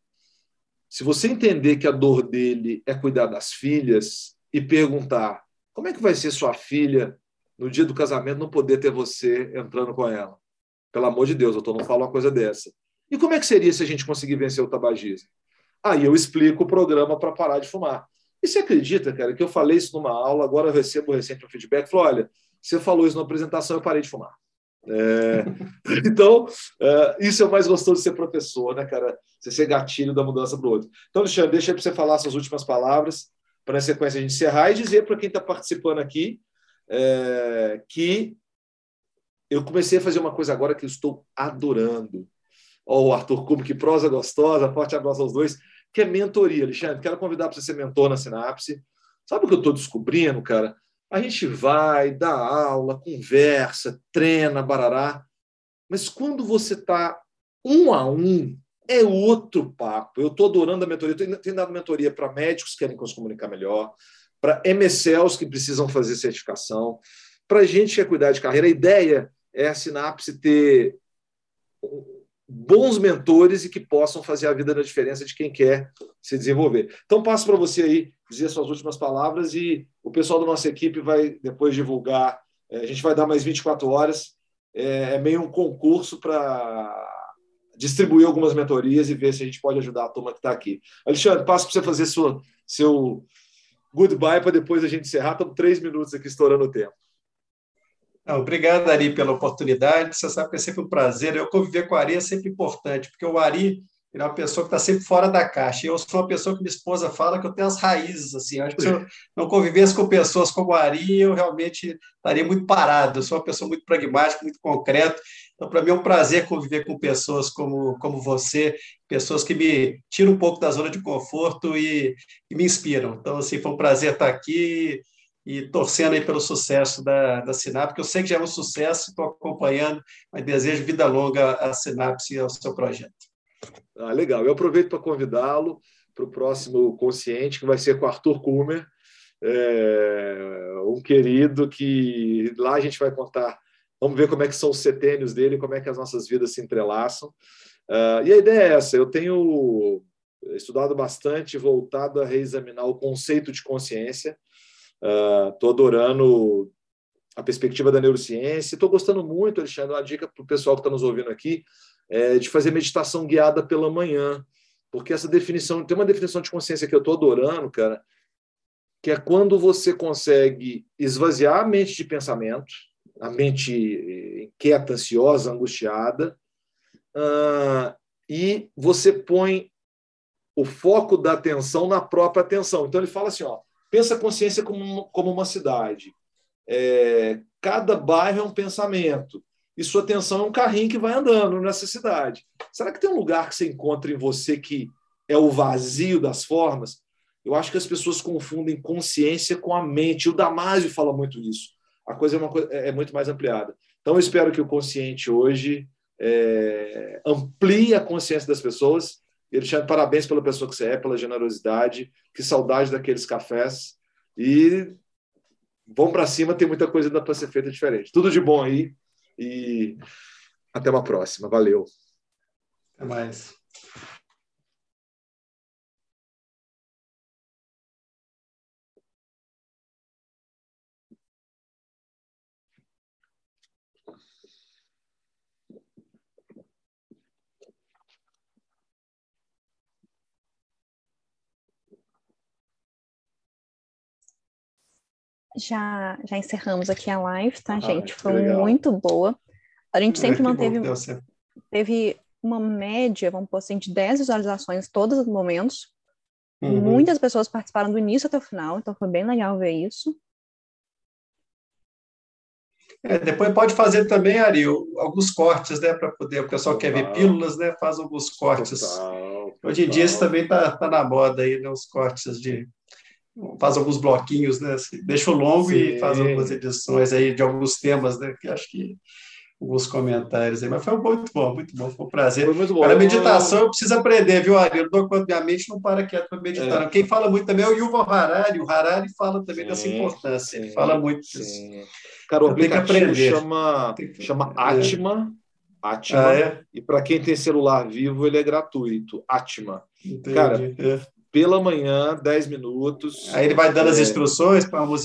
Se você entender que a dor dele é cuidar das filhas e perguntar como é que vai ser sua filha no dia do casamento não poder ter você entrando com ela. Pelo amor de Deus, eu não falo uma coisa dessa. E como é que seria se a gente conseguir vencer o tabagismo? Aí eu explico o programa para parar de fumar. E você acredita, cara, que eu falei isso numa aula, agora eu recebo recente um feedback, falou, olha, você falou isso na apresentação, eu parei de fumar. É... então, é, isso é o mais gostoso de ser professor, né, cara? Você ser gatilho da mudança para o outro. Então, Alexandre, deixa para você falar suas últimas palavras, para na sequência a gente encerrar e dizer para quem está participando aqui é, que eu comecei a fazer uma coisa agora que eu estou adorando. Ó, o Arthur Cubo, que prosa gostosa, forte abraço aos dois, que é mentoria, Alexandre. Quero convidar para você ser mentor na Sinapse. Sabe o que eu estou descobrindo, cara? A gente vai, dá aula, conversa, treina, barará, mas quando você está um a um, é outro papo. Eu estou adorando a mentoria. Eu tenho dado mentoria para médicos que querem se comunicar melhor, para MSLs que precisam fazer certificação, para gente que quer cuidar de carreira. A ideia é a Sinapse ter bons mentores e que possam fazer a vida na diferença de quem quer se desenvolver. Então, passo para você aí dizer suas últimas palavras e o pessoal da nossa equipe vai depois divulgar. É, a gente vai dar mais 24 horas. É, é meio um concurso para distribuir algumas mentorias e ver se a gente pode ajudar a turma que está aqui. Alexandre, passo para você fazer sua, seu goodbye para depois a gente encerrar. Estamos três minutos aqui estourando o tempo. Obrigado, Ari, pela oportunidade. Você sabe que é sempre um prazer. Eu conviver com o Ari é sempre importante, porque o Ari é uma pessoa que está sempre fora da caixa. Eu sou uma pessoa que minha esposa fala que eu tenho as raízes. Assim. Acho que se eu não convivesse com pessoas como o Ari, eu realmente estaria muito parado. Eu sou uma pessoa muito pragmática, muito concreta. Então, para mim é um prazer conviver com pessoas como, como você, pessoas que me tiram um pouco da zona de conforto e, e me inspiram. Então, assim, foi um prazer estar aqui e torcendo aí pelo sucesso da, da Sinapse, porque eu sei que já é um sucesso, estou acompanhando, mas desejo vida longa à Sinapse e ao seu projeto. Ah, legal. Eu aproveito para convidá-lo para o próximo Consciente, que vai ser com Arthur Kumer, é, um querido que lá a gente vai contar Vamos ver como é que são os setênios dele, como é que as nossas vidas se entrelaçam. Uh, e a ideia é essa: eu tenho estudado bastante, voltado a reexaminar o conceito de consciência. Estou uh, adorando a perspectiva da neurociência. Estou gostando muito, Alexandre, uma dica para o pessoal que está nos ouvindo aqui, é de fazer meditação guiada pela manhã. Porque essa definição, tem uma definição de consciência que eu estou adorando, cara, que é quando você consegue esvaziar a mente de pensamento, a mente inquieta, ansiosa, angustiada, uh, e você põe o foco da atenção na própria atenção. Então ele fala assim, ó, pensa a consciência como, como uma cidade. É, cada bairro é um pensamento e sua atenção é um carrinho que vai andando nessa cidade. Será que tem um lugar que você encontra em você que é o vazio das formas? Eu acho que as pessoas confundem consciência com a mente. O Damásio fala muito isso. a coisa é, uma é muito mais ampliada. Então, eu espero que o consciente hoje é, amplie a consciência das pessoas. Ele chama parabéns pela pessoa que você é, pela generosidade, que saudade daqueles cafés. E vamos para cima, tem muita coisa ainda para ser feita diferente. Tudo de bom aí e até uma próxima. Valeu. Até mais. Já, já encerramos aqui a live, tá, ah, gente? Foi legal. muito boa. A gente sempre é, manteve teve uma média, vamos pôr assim, de 10 visualizações todos os momentos. Uhum. Muitas pessoas participaram do início até o final, então foi bem legal ver isso. É, depois pode fazer também, Ari, alguns cortes, né, para poder, o pessoal quer ver pílulas, né, faz alguns cortes. Total, total. Hoje em dia isso também tá, tá na moda aí, né, os cortes de faz alguns bloquinhos, né? Deixa o longo Sim. e faz algumas edições aí de alguns temas, né? Que acho que alguns comentários aí, mas foi muito bom, muito bom, foi um prazer. Foi muito bom. Para meditação eu preciso aprender, viu, Ari? Eu dou conta, minha mente não para quieto para meditar. É. Quem fala muito também é o Yuval Harari, o Harari fala também sim, dessa importância, sim, ele fala muito disso. Cara, o aplicativo chama, chama Atma, Atma, ah, é? e para quem tem celular vivo, ele é gratuito, Atma. Entendi. Cara, é pela manhã, 10 minutos. Aí ele vai dando é... as instruções para a música